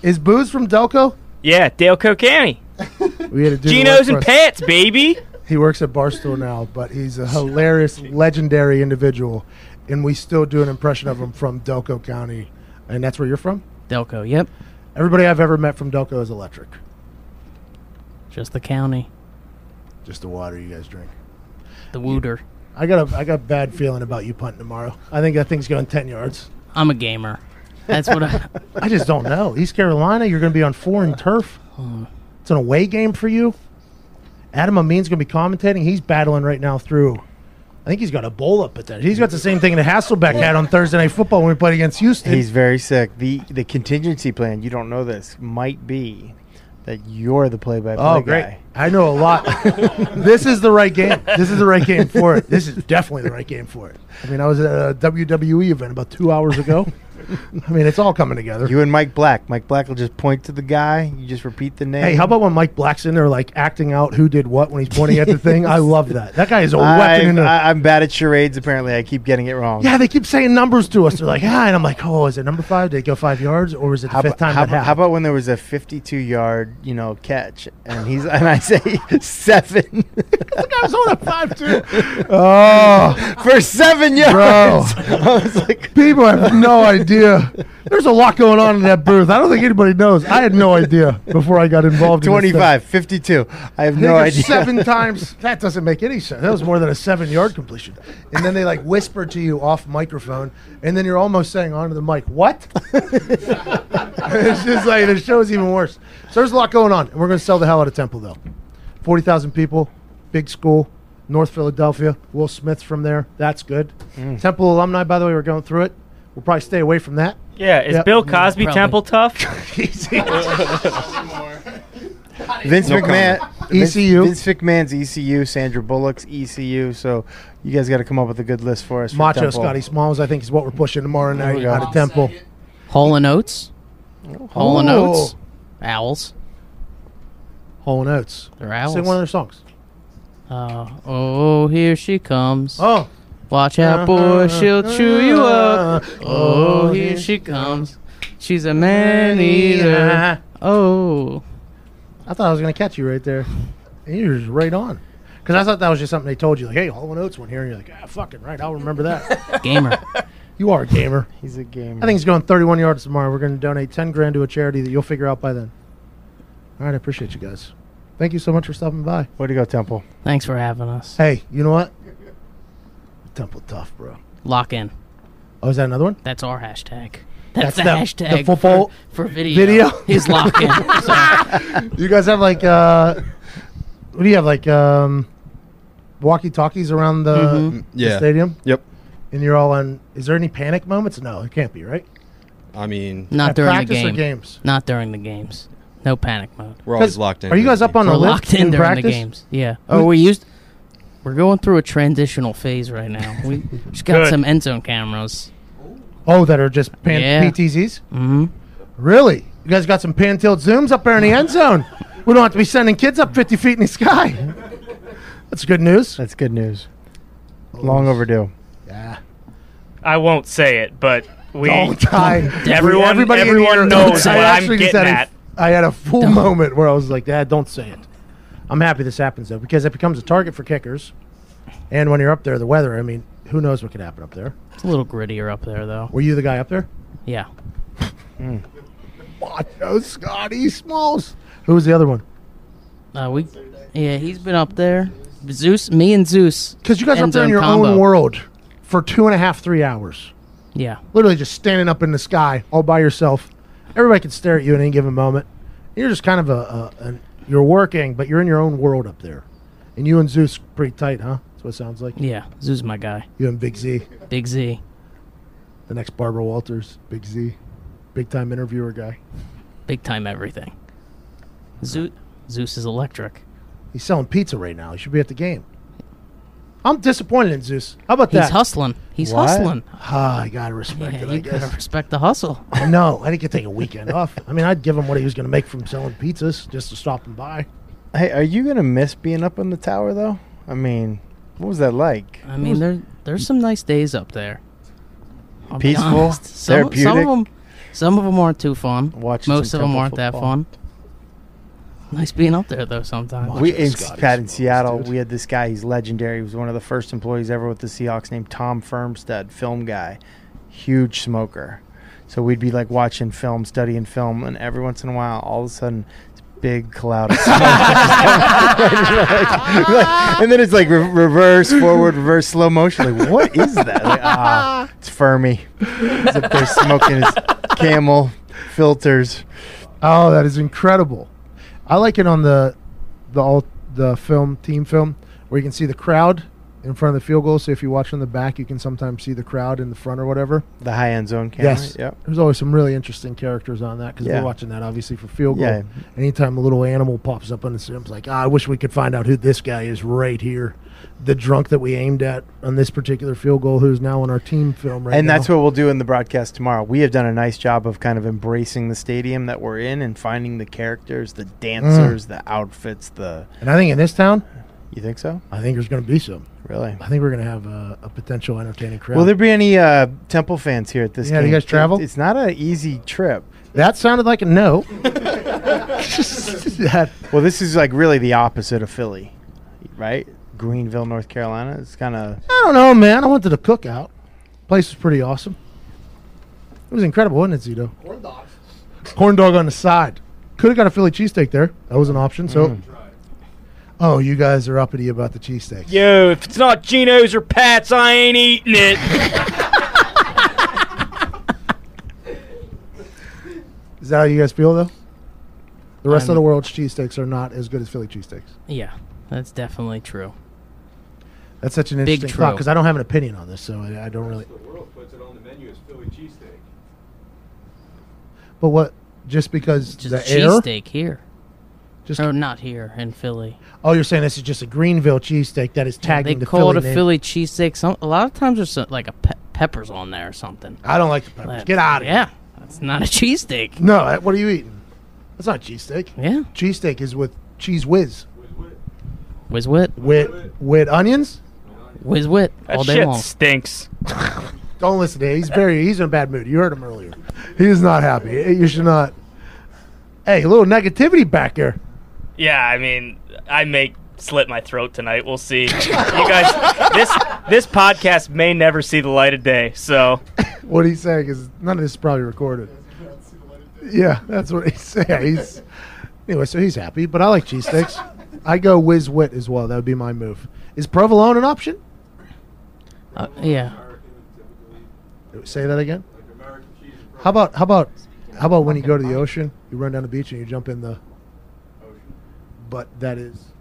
Is Booze from Delco? Yeah, Delco County. We had a dude who Geno's and for us. Pets, baby. He works at Barstool now, but he's a hilarious, legendary individual, and we still do an impression of him from Delco County, and that's where you're from. Delco. Yep. Everybody I've ever met from Delco is electric. Just the county. Just the water you guys drink. The Wooter. I got a I got a bad feeling about you punting tomorrow. I think that thing's going ten yards. I'm a gamer. That's what I. I just don't know. East Carolina, you're going to be on foreign turf. It's an away game for you. Adam Amin's going to be commentating. He's battling right now through. I think he's got a bowl up at that. He's got the same thing that Hasselbeck had on Thursday Night Football when we played against Houston. He's very sick. The the contingency plan, you don't know this, might be that you're the play by play Oh, great! guy. I know a lot. this is the right game. This is the right game for it. This is definitely the right game for it. I mean, I was at a WWE event about two hours ago. I mean, it's all coming together. You and Mike Black. Mike Black will just point to the guy. You just repeat the name. Hey, how about when Mike Black's in there, like acting out who did what when he's pointing at the thing? I love that. That guy is a weapon. I'm, the, I- I'm bad at charades. Apparently, I keep getting it wrong. yeah, they keep saying numbers to us. They're like, ah, and I'm like, oh, is it number five? Did it go five yards, or is it the How fifth about, time how, that about, how happened? about when there was a 52 yard, you know, catch, and he's and I say seven I was on a five two. Oh, for seven yards. I was like, people have no idea. There's a lot going on in that booth. I don't think anybody knows. I had no idea before I got involved. in 25, 52. I have I no idea. Seven times. That doesn't make any sense. That was more than a seven yard completion. And then they like whisper to you off microphone, and then you're almost saying onto the mic, "What?" it's just like the show's even worse. So there's a lot going on, and we're going to sell the hell out of Temple though. Forty thousand people, big school, North Philadelphia. Will Smith's from there. That's good. Mm. Temple alumni, by the way, we're going through it. We'll probably stay away from that. Yeah, is Yep. Bill Cosby Probably. Temple tough? Vince No McMahon, comment. Vince- ECU. Vince McMahon's ECU, Sandra Bullock's ECU. So you guys got to come up with a good list for us. for Macho Temple. Scotty Smalls, I think, is what we're pushing tomorrow There we night go. out of Temple. Hall and Oates. Hall and Oh. Oates. Owls. Hole and Oates. They're owls. Sing one of their songs. Uh, oh, here she comes. Oh. Watch out, boy, she'll chew you up. Oh, here she comes. She's a man eater. Oh. I thought I was going to catch you right there. And you're just right on. Because I thought that was just something they told you. Like, hey, Hall and Oates went here. And you're like, ah, fucking right. I'll remember that. Gamer. you are a gamer. He's a gamer. I think he's going 31 yards tomorrow. We're going to donate 10 grand to a charity that you'll figure out by then. All right. I appreciate you guys. Thank you so much for stopping by. Way to go, Temple. Thanks for having us. Hey, you know what? Temple tough, bro. Lock in. Oh, is that another one? That's our hashtag. That's, That's the, the- hashtag the football for, for video. video? Is lock in. So, You guys have like, uh, what do you have? Like, um, walkie talkies around the, Mhm. the Yeah. stadium? Yep. And you're all on. Is there any panic moments? No, it can't be, right? I mean, not At during the practice or game. games? Not during the games. No panic mode. we're always locked in. Are you guys up on We're the lift locked in in during practice? the games. Yeah. Oh, we used. We're going through a transitional phase right now. We just got Good. some end zone cameras. Oh, that are just pan- Yeah. PTZs? hmm Really? You guys got some pan tilt zooms up there in the end zone? We don't have to be sending kids up 50 feet in the sky. That's good news. That's good news. Long overdue. Yeah. I won't say it, but we Don't I? everyone Everybody in everyone here- knows I what I'm getting had at. a, I had a full moment where I was like, Dad, don't say it. I'm happy this happens though because it becomes a target for kickers. And when you're up there, the weather, I mean, who knows what could happen up there? It's a little grittier up there, though. Were you the guy up there? Yeah. Macho Scotty Smalls. Who was the other one? Uh, we. Yeah, he's been up there. Zeus, me and Zeus. Because you guys are up there in your combo. own world for two and a half, three hours. Yeah. Literally just standing up in the sky all by yourself. Everybody can stare at you at any given moment. You're just kind of a, a an, you're working, but you're in your own world up there. And you and Zeus pretty tight, huh? That's what it sounds like. Yeah, Zeus my guy. You and Big Z, Big Z. the next Barbara Walters, Big Z, big time interviewer guy. Big time everything. Zeus, Zeus is electric. He's selling pizza right now. He should be at the game. I'm disappointed in Zeus. How about that? He's that? hustling. He's What? hustling. Ah, I gotta respect Yeah, it. I you guess. gotta respect the hustle. no. I didn't get take a weekend off. I mean, I'd give him what he was going to make from selling pizzas just to stop him by. Hey, are you gonna miss being up in the tower though? I mean, what was that like? I mean, there there's some nice days up there. I'll be Peaceful, honest. Some, some therapeutic? of them, some of them aren't too fun. Watching Most some of them Temple aren't that football. fun. Nice being up there though. Sometimes We in Scotty Pat in Seattle. dude. We had this guy. He's legendary. He was one of the first employees ever with the Seahawks, named Tom Firmstead, film guy, huge smoker. So we'd be like watching film, studying film, and every once in a while, all of a sudden, this big cloud of smoke. Like- like- and then it's like re- reverse, forward, reverse, slow motion. Like, what is that? Like, ah, it's Fermi. He's up there smoking his camel filters. Oh, that is incredible. I like it on the the all the film team film where you can see the crowd in front of the field goal. So if you watch from the back, you can sometimes see the crowd in the front or whatever. The high end zone camera. Yes. Yep. There's always some really interesting characters on that because Yeah. we're watching that obviously for field goal. Yeah. Anytime a little animal pops up on the screen, it's like, ah, I wish we could find out who this guy is right here. The drunk that we aimed at on this particular field goal, who's now on our team film right and now. that's what we'll do in the broadcast tomorrow. We have done a nice job of kind of embracing the stadium that we're in and finding the characters, the dancers, the outfits, the. And I think in this town, You think so? I think there's going to be some. Really? I think we're going to have a, a potential entertaining crowd. Will there be any uh, Temple fans here at this Yeah, game? you guys travel? It's not an easy trip. That sounded like a no. Well, this is like really the opposite of Philly, right? Greenville, North Carolina. It's kind of I don't know, man. I went to the cookout. Place was pretty awesome. It was incredible, wasn't it, Zito? Corn dogs. Corn dog on the side. Could have got a Philly cheesesteak there. That was an option. So, Mm. oh, you guys are uppity about the cheesesteak. Yo, if it's not Geno's or Pat's, I ain't eating it. Is that how you guys feel, though? The rest of I'm- the world's cheesesteaks are not as good as Philly cheesesteaks. Yeah, that's definitely true. That's such an Big interesting thought true. because I don't have an opinion on this, so I, I don't really. The world puts it on the menu as Philly cheesesteak. But what? Just because Just the air? cheesesteak here. Just oh, not here in Philly. Oh, you're saying this is just a Greenville cheesesteak that is Yeah, tagged they in the call Philly it a name. Philly cheesesteak. Some a lot of times there's some, like a pe- peppers on there or something. I don't like the peppers. Get out of yeah, here. that's not a cheesesteak. No, that- what are you eating? That's not cheesesteak. Yeah, cheesesteak is with Cheez Whiz. Whiz wit, With with onions. Whiz wit That all day shit long. stinks. Don't listen to him. He's very. He's in a bad mood. You heard him earlier. He is not happy. Eh, you should not. Hey, a little negativity back there. Yeah, I mean, I may slit my throat tonight. We'll see. you guys, this this podcast may never see the light of day. So What he's saying is none of this is probably recorded. Yeah, that's what he's saying. He's anyway, so he's happy. But I like cheesesteaks. I go whiz wit as well. That would be my move. Is provolone an option? Uh, yeah, Say that again. How about how about how about when you go to the ocean, you run down the beach and you jump in the ocean. But that is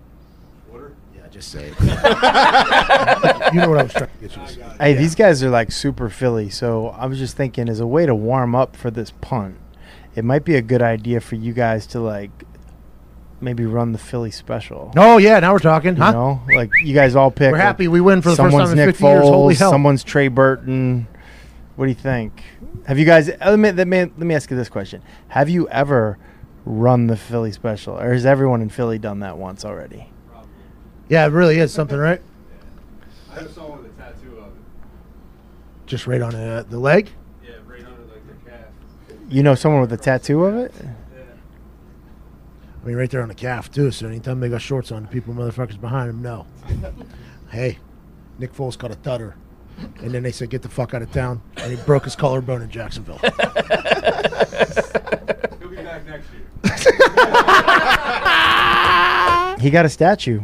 Water? Yeah, just say it. you know what I was trying to get you to say. Hey, these guys are like super Philly. So I was just thinking, as a way to warm up for this punt, it might be a good idea for you guys to like maybe run the Philly special. Oh yeah, now we're talking, You huh? know, like you guys all pick. We're happy we win for the first someone's time in Nick 50 years. Holy Foles, hell. Someone's Trey Burton. What do you think? Have you guys? uh, Let me, let me let me ask you this question: Have you ever run the Philly special, or has everyone in Philly done that once already? Yeah, it really is something, right? I have someone with a tattoo of it. Just right on uh, the leg. Yeah, right under like their calf. You know someone with a tattoo of it? I mean, right there on the calf too. So anytime they got shorts on, the people motherfuckers behind them know. hey, Nick Foles caught a tutter, and then they said, "Get the fuck out of town," and he broke his collarbone in Jacksonville. He'll be back next year. He got a statue.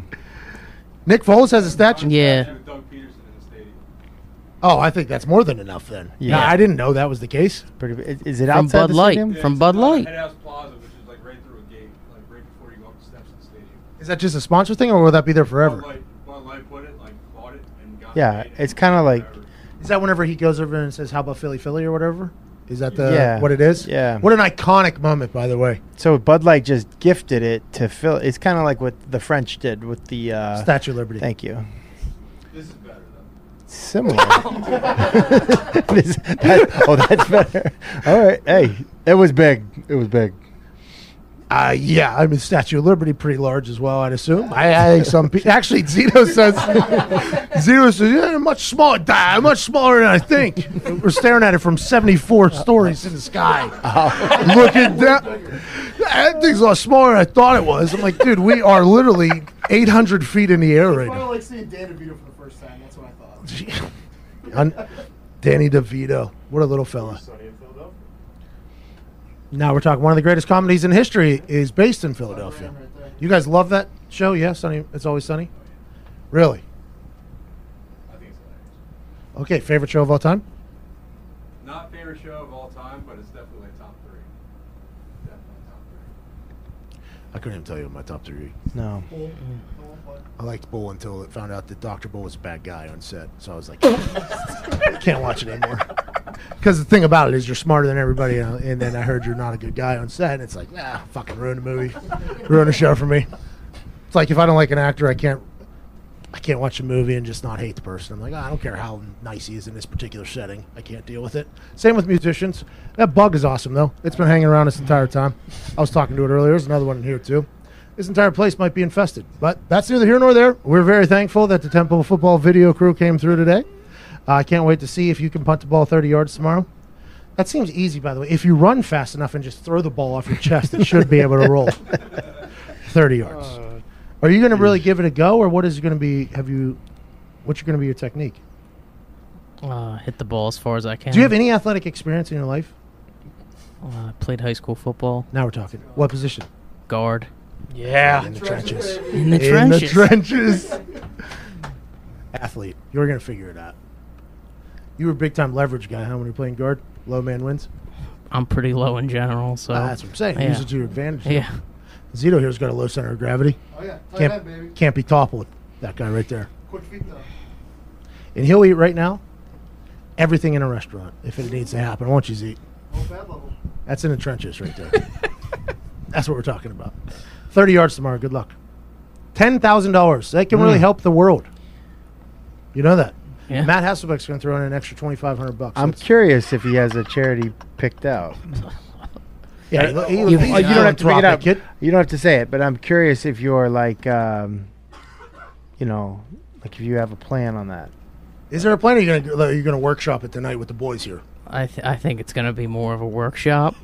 Nick Foles has a statue. Yeah. With Doug Pederson in the stadium. Oh, I think that's more than enough then. Yeah. Yeah, I didn't know that was the case. Pretty. Is, is it From outside Bud the Light. stadium? From Bud Light. Head House Plaza, which is like right through a gate, like right before you go up the steps of the stadium. Is that just a sponsor thing, or will that be there forever? Bud Light, Bud Light put it, like bought it, and got Yeah, it it's and kind of like whatever. Is that whenever he goes over and says, "How about Philly, Philly" or whatever? Is that the Yeah. what it is? Yeah. What an iconic moment, by the way. so. Bud Light just gifted it to Phil. It's kind of like what the French did with the uh, Statue of Liberty. Thank you. This is better though. Similar. This- that- oh, that's better. All right. Hey, it was big. It was big. Uh, yeah, I mean, Statue of Liberty pretty large as well. I'd assume. I, I think some people actually Zito says Zito says yeah, much smaller, die, much smaller than I think. We're staring at it from seventy four stories in the sky, looking down. That thing's a lot smaller than I thought it was. I'm like, dude, we are literally eight hundred feet in the air right I now. like seeing Dan DeVito for the first time. That's what I thought. Danny DeVito, what a little fella. Now we're talking one of the greatest comedies in history is based in Philadelphia. You guys love that show? Yeah, Sunny. It's always sunny. Really? I think it's hilarious. Okay, favorite show of all time? Not favorite show of all time, but it's definitely top three. Definitely top three. I couldn't even tell you my top three. No. I liked Bull until it found out that Dr. Bull was a bad guy on set. So I was like, can't watch it anymore. Because the thing about it is you're smarter than everybody, uh, and then I heard you're not a good guy on set, and it's like, ah, fucking ruin the movie, ruin the show for me. It's like if I don't like an actor, I can't, I can't watch a movie and just not hate the person. I'm like, "Ah, I don't care how nice he is in this particular setting, I can't deal with it. Same with musicians. That bug is awesome though. It's been hanging around this entire time. I was talking to it earlier. There's another one in here too. This entire place might be infested, but that's neither here nor there. We're very thankful that the Temple football video crew came through today. Uh, I can't wait to see if you can punt the ball 30 yards tomorrow. That seems easy, by the way. If you run fast enough and just throw the ball off your chest, it should be able to roll 30 yards. Are you going to really give it a go, or what is going to be? Have you? What's going to be your technique? Uh, hit the ball as far as I can. Do you have any athletic experience in your life? Uh, played high school football. Now we're talking. What position? Guard. Yeah, in the trenches. In the In the trenches. trenches. Athlete, you're going to figure it out. You were a big time leverage guy, huh? When you're playing guard, low man wins. I'm pretty low in general, so Ah, that's what I'm saying. Yeah. Use it to your advantage. though. Yeah. Zito here's got a low center of gravity. Oh, yeah. Tight Can't, head, baby. can't be toppled. That guy right there. Quick feet though. And he'll eat right now everything in a restaurant if it needs to happen. Won't you, Zeke? Bad level. That's in the trenches right there. That's what we're talking about. 30 yards tomorrow. Good luck. $10,000. That can really Mm. help the world. You know that. Yeah. Matt Hasselbeck's going to throw in an extra 2500 bucks. I'm That's- curious if he has a charity picked out. Yeah, he- he- you, he's you don't have to pick it up. philanthropic, kid. You don't have to say it, but I'm curious if you're like, um, you know, like if you have a plan on that. Is there a plan? Or are you going to are you going to workshop it tonight with the boys here? I th- I think it's gonna be more of a workshop.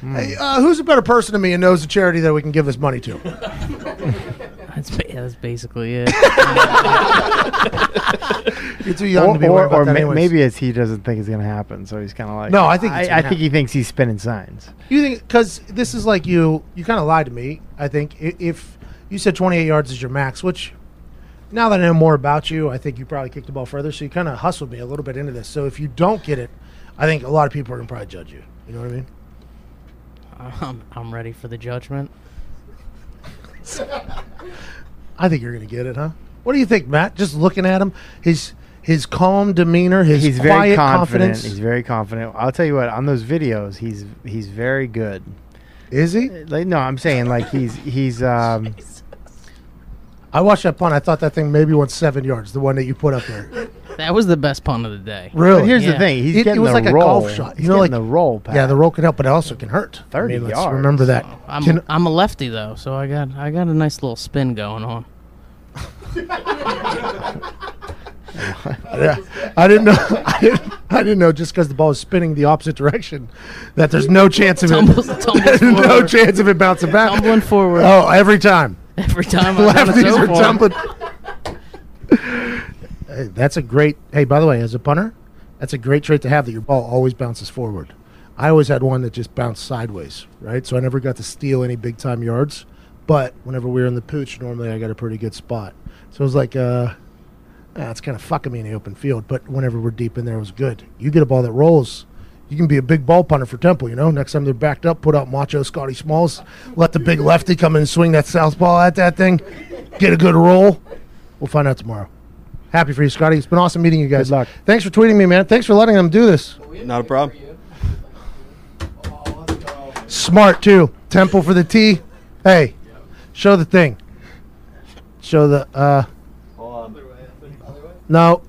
Hey, uh, who's a better person than me and knows a charity that we can give this money to? That's ba- that's basically it. You're too young or, to be or, worried about or that ma- anyways. maybe it's he doesn't think it's gonna happen, so he's kind of like. No, I think it's I, gonna I think he thinks he's spinning signs. You think because this is like you you kind of lied to me. I think I- if you said 28 yards is your max, which now that I know more about you, I think you probably kicked the ball further. So you kind of hustled me a little bit into this. So if you don't get it, I think a lot of people are gonna probably judge you. You know what I mean? I'm, I'm ready for the judgment. I think you're gonna get it, huh? What do you think, Matt? Just looking at him, his his calm demeanor, his he's quiet very confident. confidence. He's very confident. I'll tell you what. On those videos, he's he's very good. Is he? Like no, I'm saying like he's he's. um I watched that punt. I thought that thing maybe went seven yards. The one that you put up there. That was the best punt of the day. Really? But here's Yeah. the thing. He's it, getting it was the like a golf shot. He's You know, like the roll. Yeah, the roll can help, but it also can hurt. 30 I mean, let's yards. remember that. I'm Can- I'm a lefty though, so I got I got a nice little spin going on. Yeah, I didn't know. I didn't, I didn't know just because the ball is spinning the opposite direction that there's no chance of Tumbles- it. tumbles there's no forward. chance of it bouncing back. Tumbling forward. Oh, every time. Every time I've done it Lefties are far. tumbling. That's a great. Hey, by the way, as a punter, that's a great trait to have that your ball always bounces forward. I always had one that just bounced sideways, right? So I never got to steal any big time yards. But whenever we were in the pooch, normally I got a pretty good spot. So it was like, uh, ah, it's kind of fucking me in the open field. But whenever we're deep in there, it was good. You get a ball that rolls. You can be a big ball punter for Temple, you know. Next time they're backed up, put out Macho Scotty Smalls, let the big lefty come in and swing that southpaw at that thing, get a good roll. We'll find out tomorrow. Happy for you, Scotty. It's been awesome meeting you guys. Good luck. Thanks for tweeting me, man. Thanks for letting them do this. Not a problem. Smart too. Temple for the T. Hey, show the thing. Show the. uh No,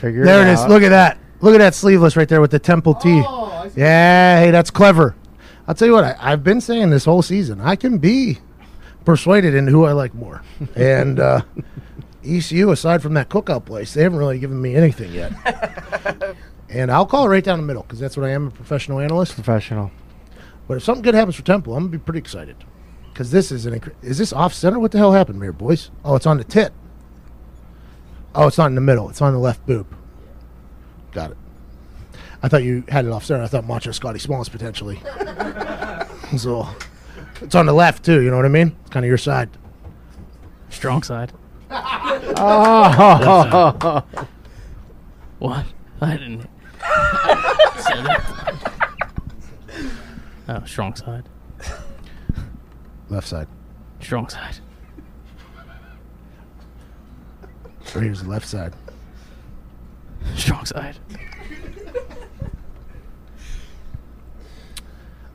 Figure there it it is. out. Look at that. Look at that sleeveless right there with the Temple T. Yeah, hey, that's clever. I'll tell you what. I, I've been saying this whole season. I can be persuaded into who I like more. And uh ECU, aside from that cookout place, they haven't really given me anything yet. and I'll call it right down the middle because that's what I am—a professional analyst. Professional. But if something good happens for Temple, I'm gonna be pretty excited. Because this is an incre- is this off center? What the hell happened here, boys? Oh, it's on the tit. Oh, it's not in the middle. It's on the left boob. Got it. I thought you had it off center. I thought Macho Scotty Smalls potentially. so it's on the left too. You know what I mean? It's kind of your side. Strong side. Oh. What? I didn't. Said it. Oh, strong side. Left side. Strong side. Right here's the left side. Strong side.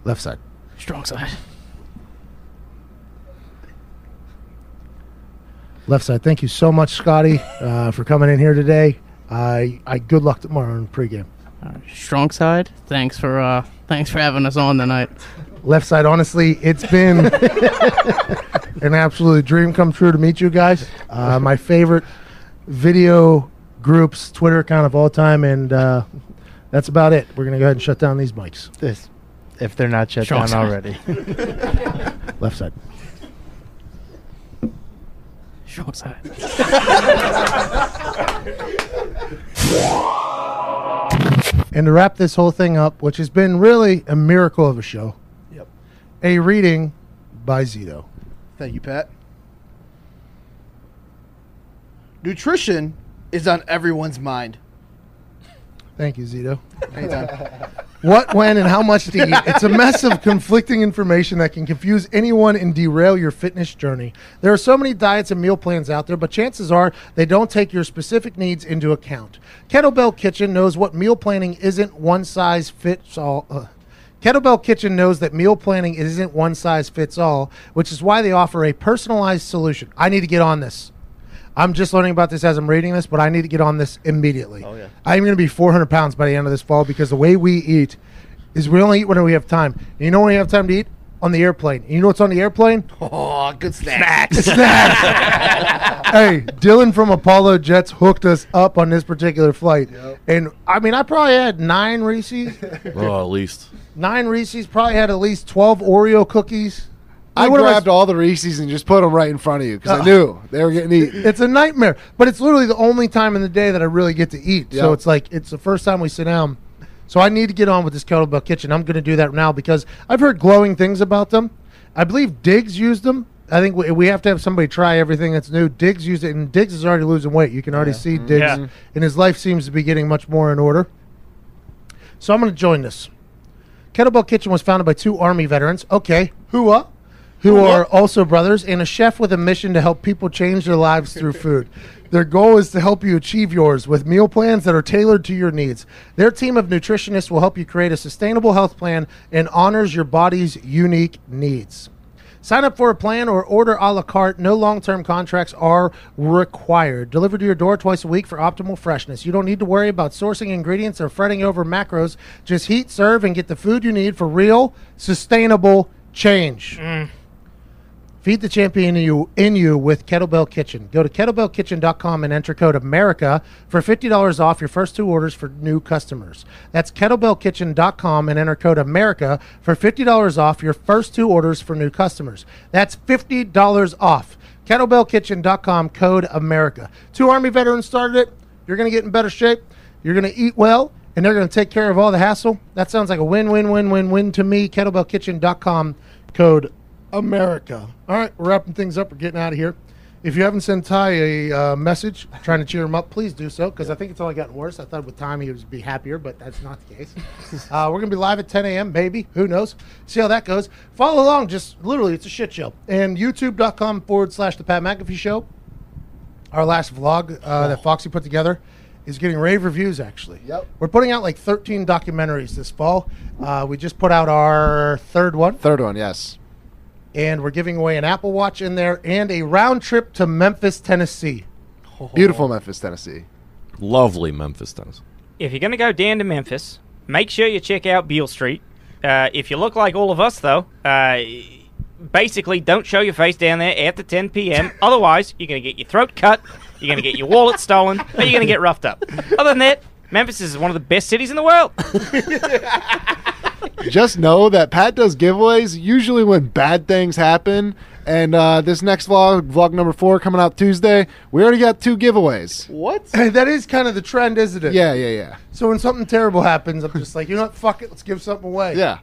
Left side. Strong side. Left side. Thank you so much, Scotty, uh, for coming in here today. I I good luck tomorrow in pregame. Strong side. Thanks for uh thanks for having us on tonight. Left side. Honestly, it's been an absolute dream come true to meet you guys. Uh, my favorite video groups Twitter account of all time, and uh, that's about it. We're gonna go ahead and shut down these mics. This, if they're not shut Strong down side. already. Left side. Strong side. And to wrap this whole thing up, which has been really a miracle of a show, Yep. a reading by Zito. Thank you, Pat. Nutrition is on everyone's mind. Thank you, Zito. Anytime. What, when, and how much to eat. It's a mess of conflicting information that can confuse anyone and derail your fitness journey. There are so many diets and meal plans out there, but chances are they don't take your specific needs into account. Kettlebell Kitchen knows what meal planning isn't one size fits all. Uh, Kettlebell Kitchen knows that meal planning isn't one size fits all, which is why they offer a personalized solution. I need to get on this. I'm just learning about this as I'm reading this, but I need to get on this immediately. Oh, yeah. I'm going to be 400 pounds by the end of this fall because the way we eat is we only eat when we have time. And you know when we have time to eat? On the airplane. And you know what's on the airplane? Oh, good snacks. Snacks. hey, Dylan from Apollo Jets hooked us up on this particular flight. And I mean, I probably had nine Reese's. Oh, at least. nine Reese's, probably had at least 12 Oreo cookies. I What am grabbed all the Reese's and just put them right in front of you because I knew they were getting eaten. It's a nightmare, but it's literally the only time in the day that I really get to eat. So it's like it's the first time we sit down. So I need to get on with this kettlebell kitchen. I'm going to do that now because I've heard glowing things about them. I believe Diggs used them. I think we, we have to have somebody try everything that's new. Diggs used it, and Diggs is already losing weight. You can already see Diggs, Yeah. and his life seems to be getting much more in order. So I'm going to join this. Kettlebell Kitchen was founded by two Army veterans. Okay, who uh? Who are also brothers and a chef with a mission to help people change their lives through food. Their goal is to help you achieve yours with meal plans that are tailored to your needs. Their team of nutritionists will help you create a sustainable health plan and honors your body's unique needs. Sign up for a plan or order a la carte. No long term contracts are required. Delivered to your door twice a week for optimal freshness. You don't need to worry about sourcing ingredients or fretting over macros. Just heat, serve, and get the food you need for real, sustainable change. Mm. Feed the champion in you, in you with Kettlebell Kitchen. Go to kettlebellkitchen.com and enter code AMERICA for $50 off your first two orders for new customers. That's kettlebellkitchen.com and enter code AMERICA for $50 off your first two orders for new customers. That's $50 off. kettlebellkitchen.com code AMERICA. Two Army veterans started it. You're going to get in better shape. You're going to eat well, and they're going to take care of all the hassle. That sounds like a win, win, win, win, win to me. Kettlebellkitchen.com code America. All right, we're wrapping things up. We're getting out of here. If you haven't sent Ty a uh, message trying to cheer him up, please do so because I think it's only gotten worse. I thought with time he would be happier, but that's not the case. uh, we're going to be live at 10 a.m., maybe. Who knows? See how that goes. Follow along. Just literally, it's a shit show. And youtube.com forward slash The Pat McAfee Show. Our last vlog uh, that Foxy put together is getting rave reviews, actually. Yep. We're putting out like 13 documentaries this fall. Uh, we just put out our third one Third one, yes. And we're giving away an Apple Watch in there and a round trip to Memphis, Tennessee. Beautiful Memphis, Tennessee. Lovely Memphis, Tennessee. if you're going to go down to Memphis, make sure you check out Beale Street. Uh, if you look like all of us, though, uh, basically don't show your face down there after 10 p.m. Otherwise, you're going to get your throat cut, you're going to get your wallet stolen, or you're going to get roughed up. Other than that, Memphis is one of the best cities in the world. Just know that Pat does giveaways usually when bad things happen. And uh, this next vlog, vlog number four, coming out Tuesday, we already got two giveaways. What? that is kind of the trend, isn't it? Yeah, yeah, yeah. So when something terrible happens, I'm just like, you know what? Fuck it. Let's give something away. Yeah.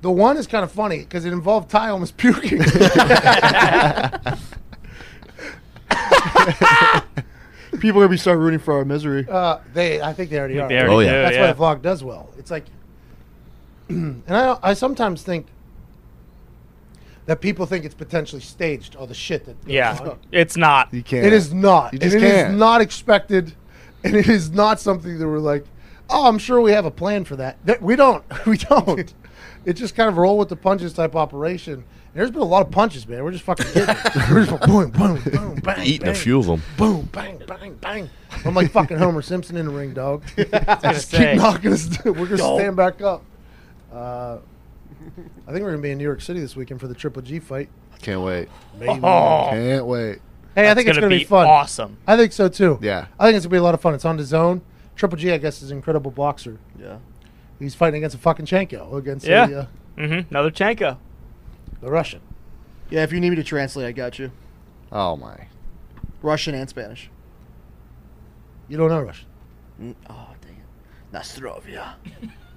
The one is kind of funny because it involved Ty almost puking. People are gonna be start rooting for our misery. uh, they, I think they already are. They already Oh, yeah. do, That's yeah. why the vlog does well. It's like, and I, I sometimes think that people think it's potentially staged. All the shit that goes Yeah, on. it's not. You can't. It is not. You And just it is can't. not expected, and it is not something that we're like, oh, I'm sure we have a plan for that. That we don't. We don't. it's just kind of roll with the punches type operation. And there's been a lot of punches, man. We're just fucking kidding. We're just boom, boom, boom, bang, Eating bang, a few of them. Boom, bang, bang, bang. I'm like fucking Homer Simpson in the ring, dog. gonna just say. keep knocking us. We're gonna stand back up. Uh, I think we're gonna be in New York City this weekend for the Triple G fight. Can't wait. Maybe. Oh. Can't wait. Hey, I That's think it's gonna gonna be, be fun. awesome. I think so too. Yeah. I think it's gonna be a lot of fun. It's on DAZN. Triple G, I guess, is an incredible boxer. Yeah. He's fighting against a fucking Chenko, against Yeah. the, uh, Mm-hmm. Another Chanko. the Russian. Yeah, if you need me to translate, I got you. Oh my. Russian and Spanish. You don't know Russian. Mm, Oh, dang it. Nastrovia.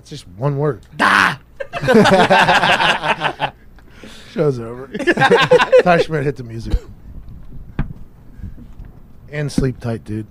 That's just one word. Da! Show's over. Ty Schmidt hit the music. And sleep tight, dude.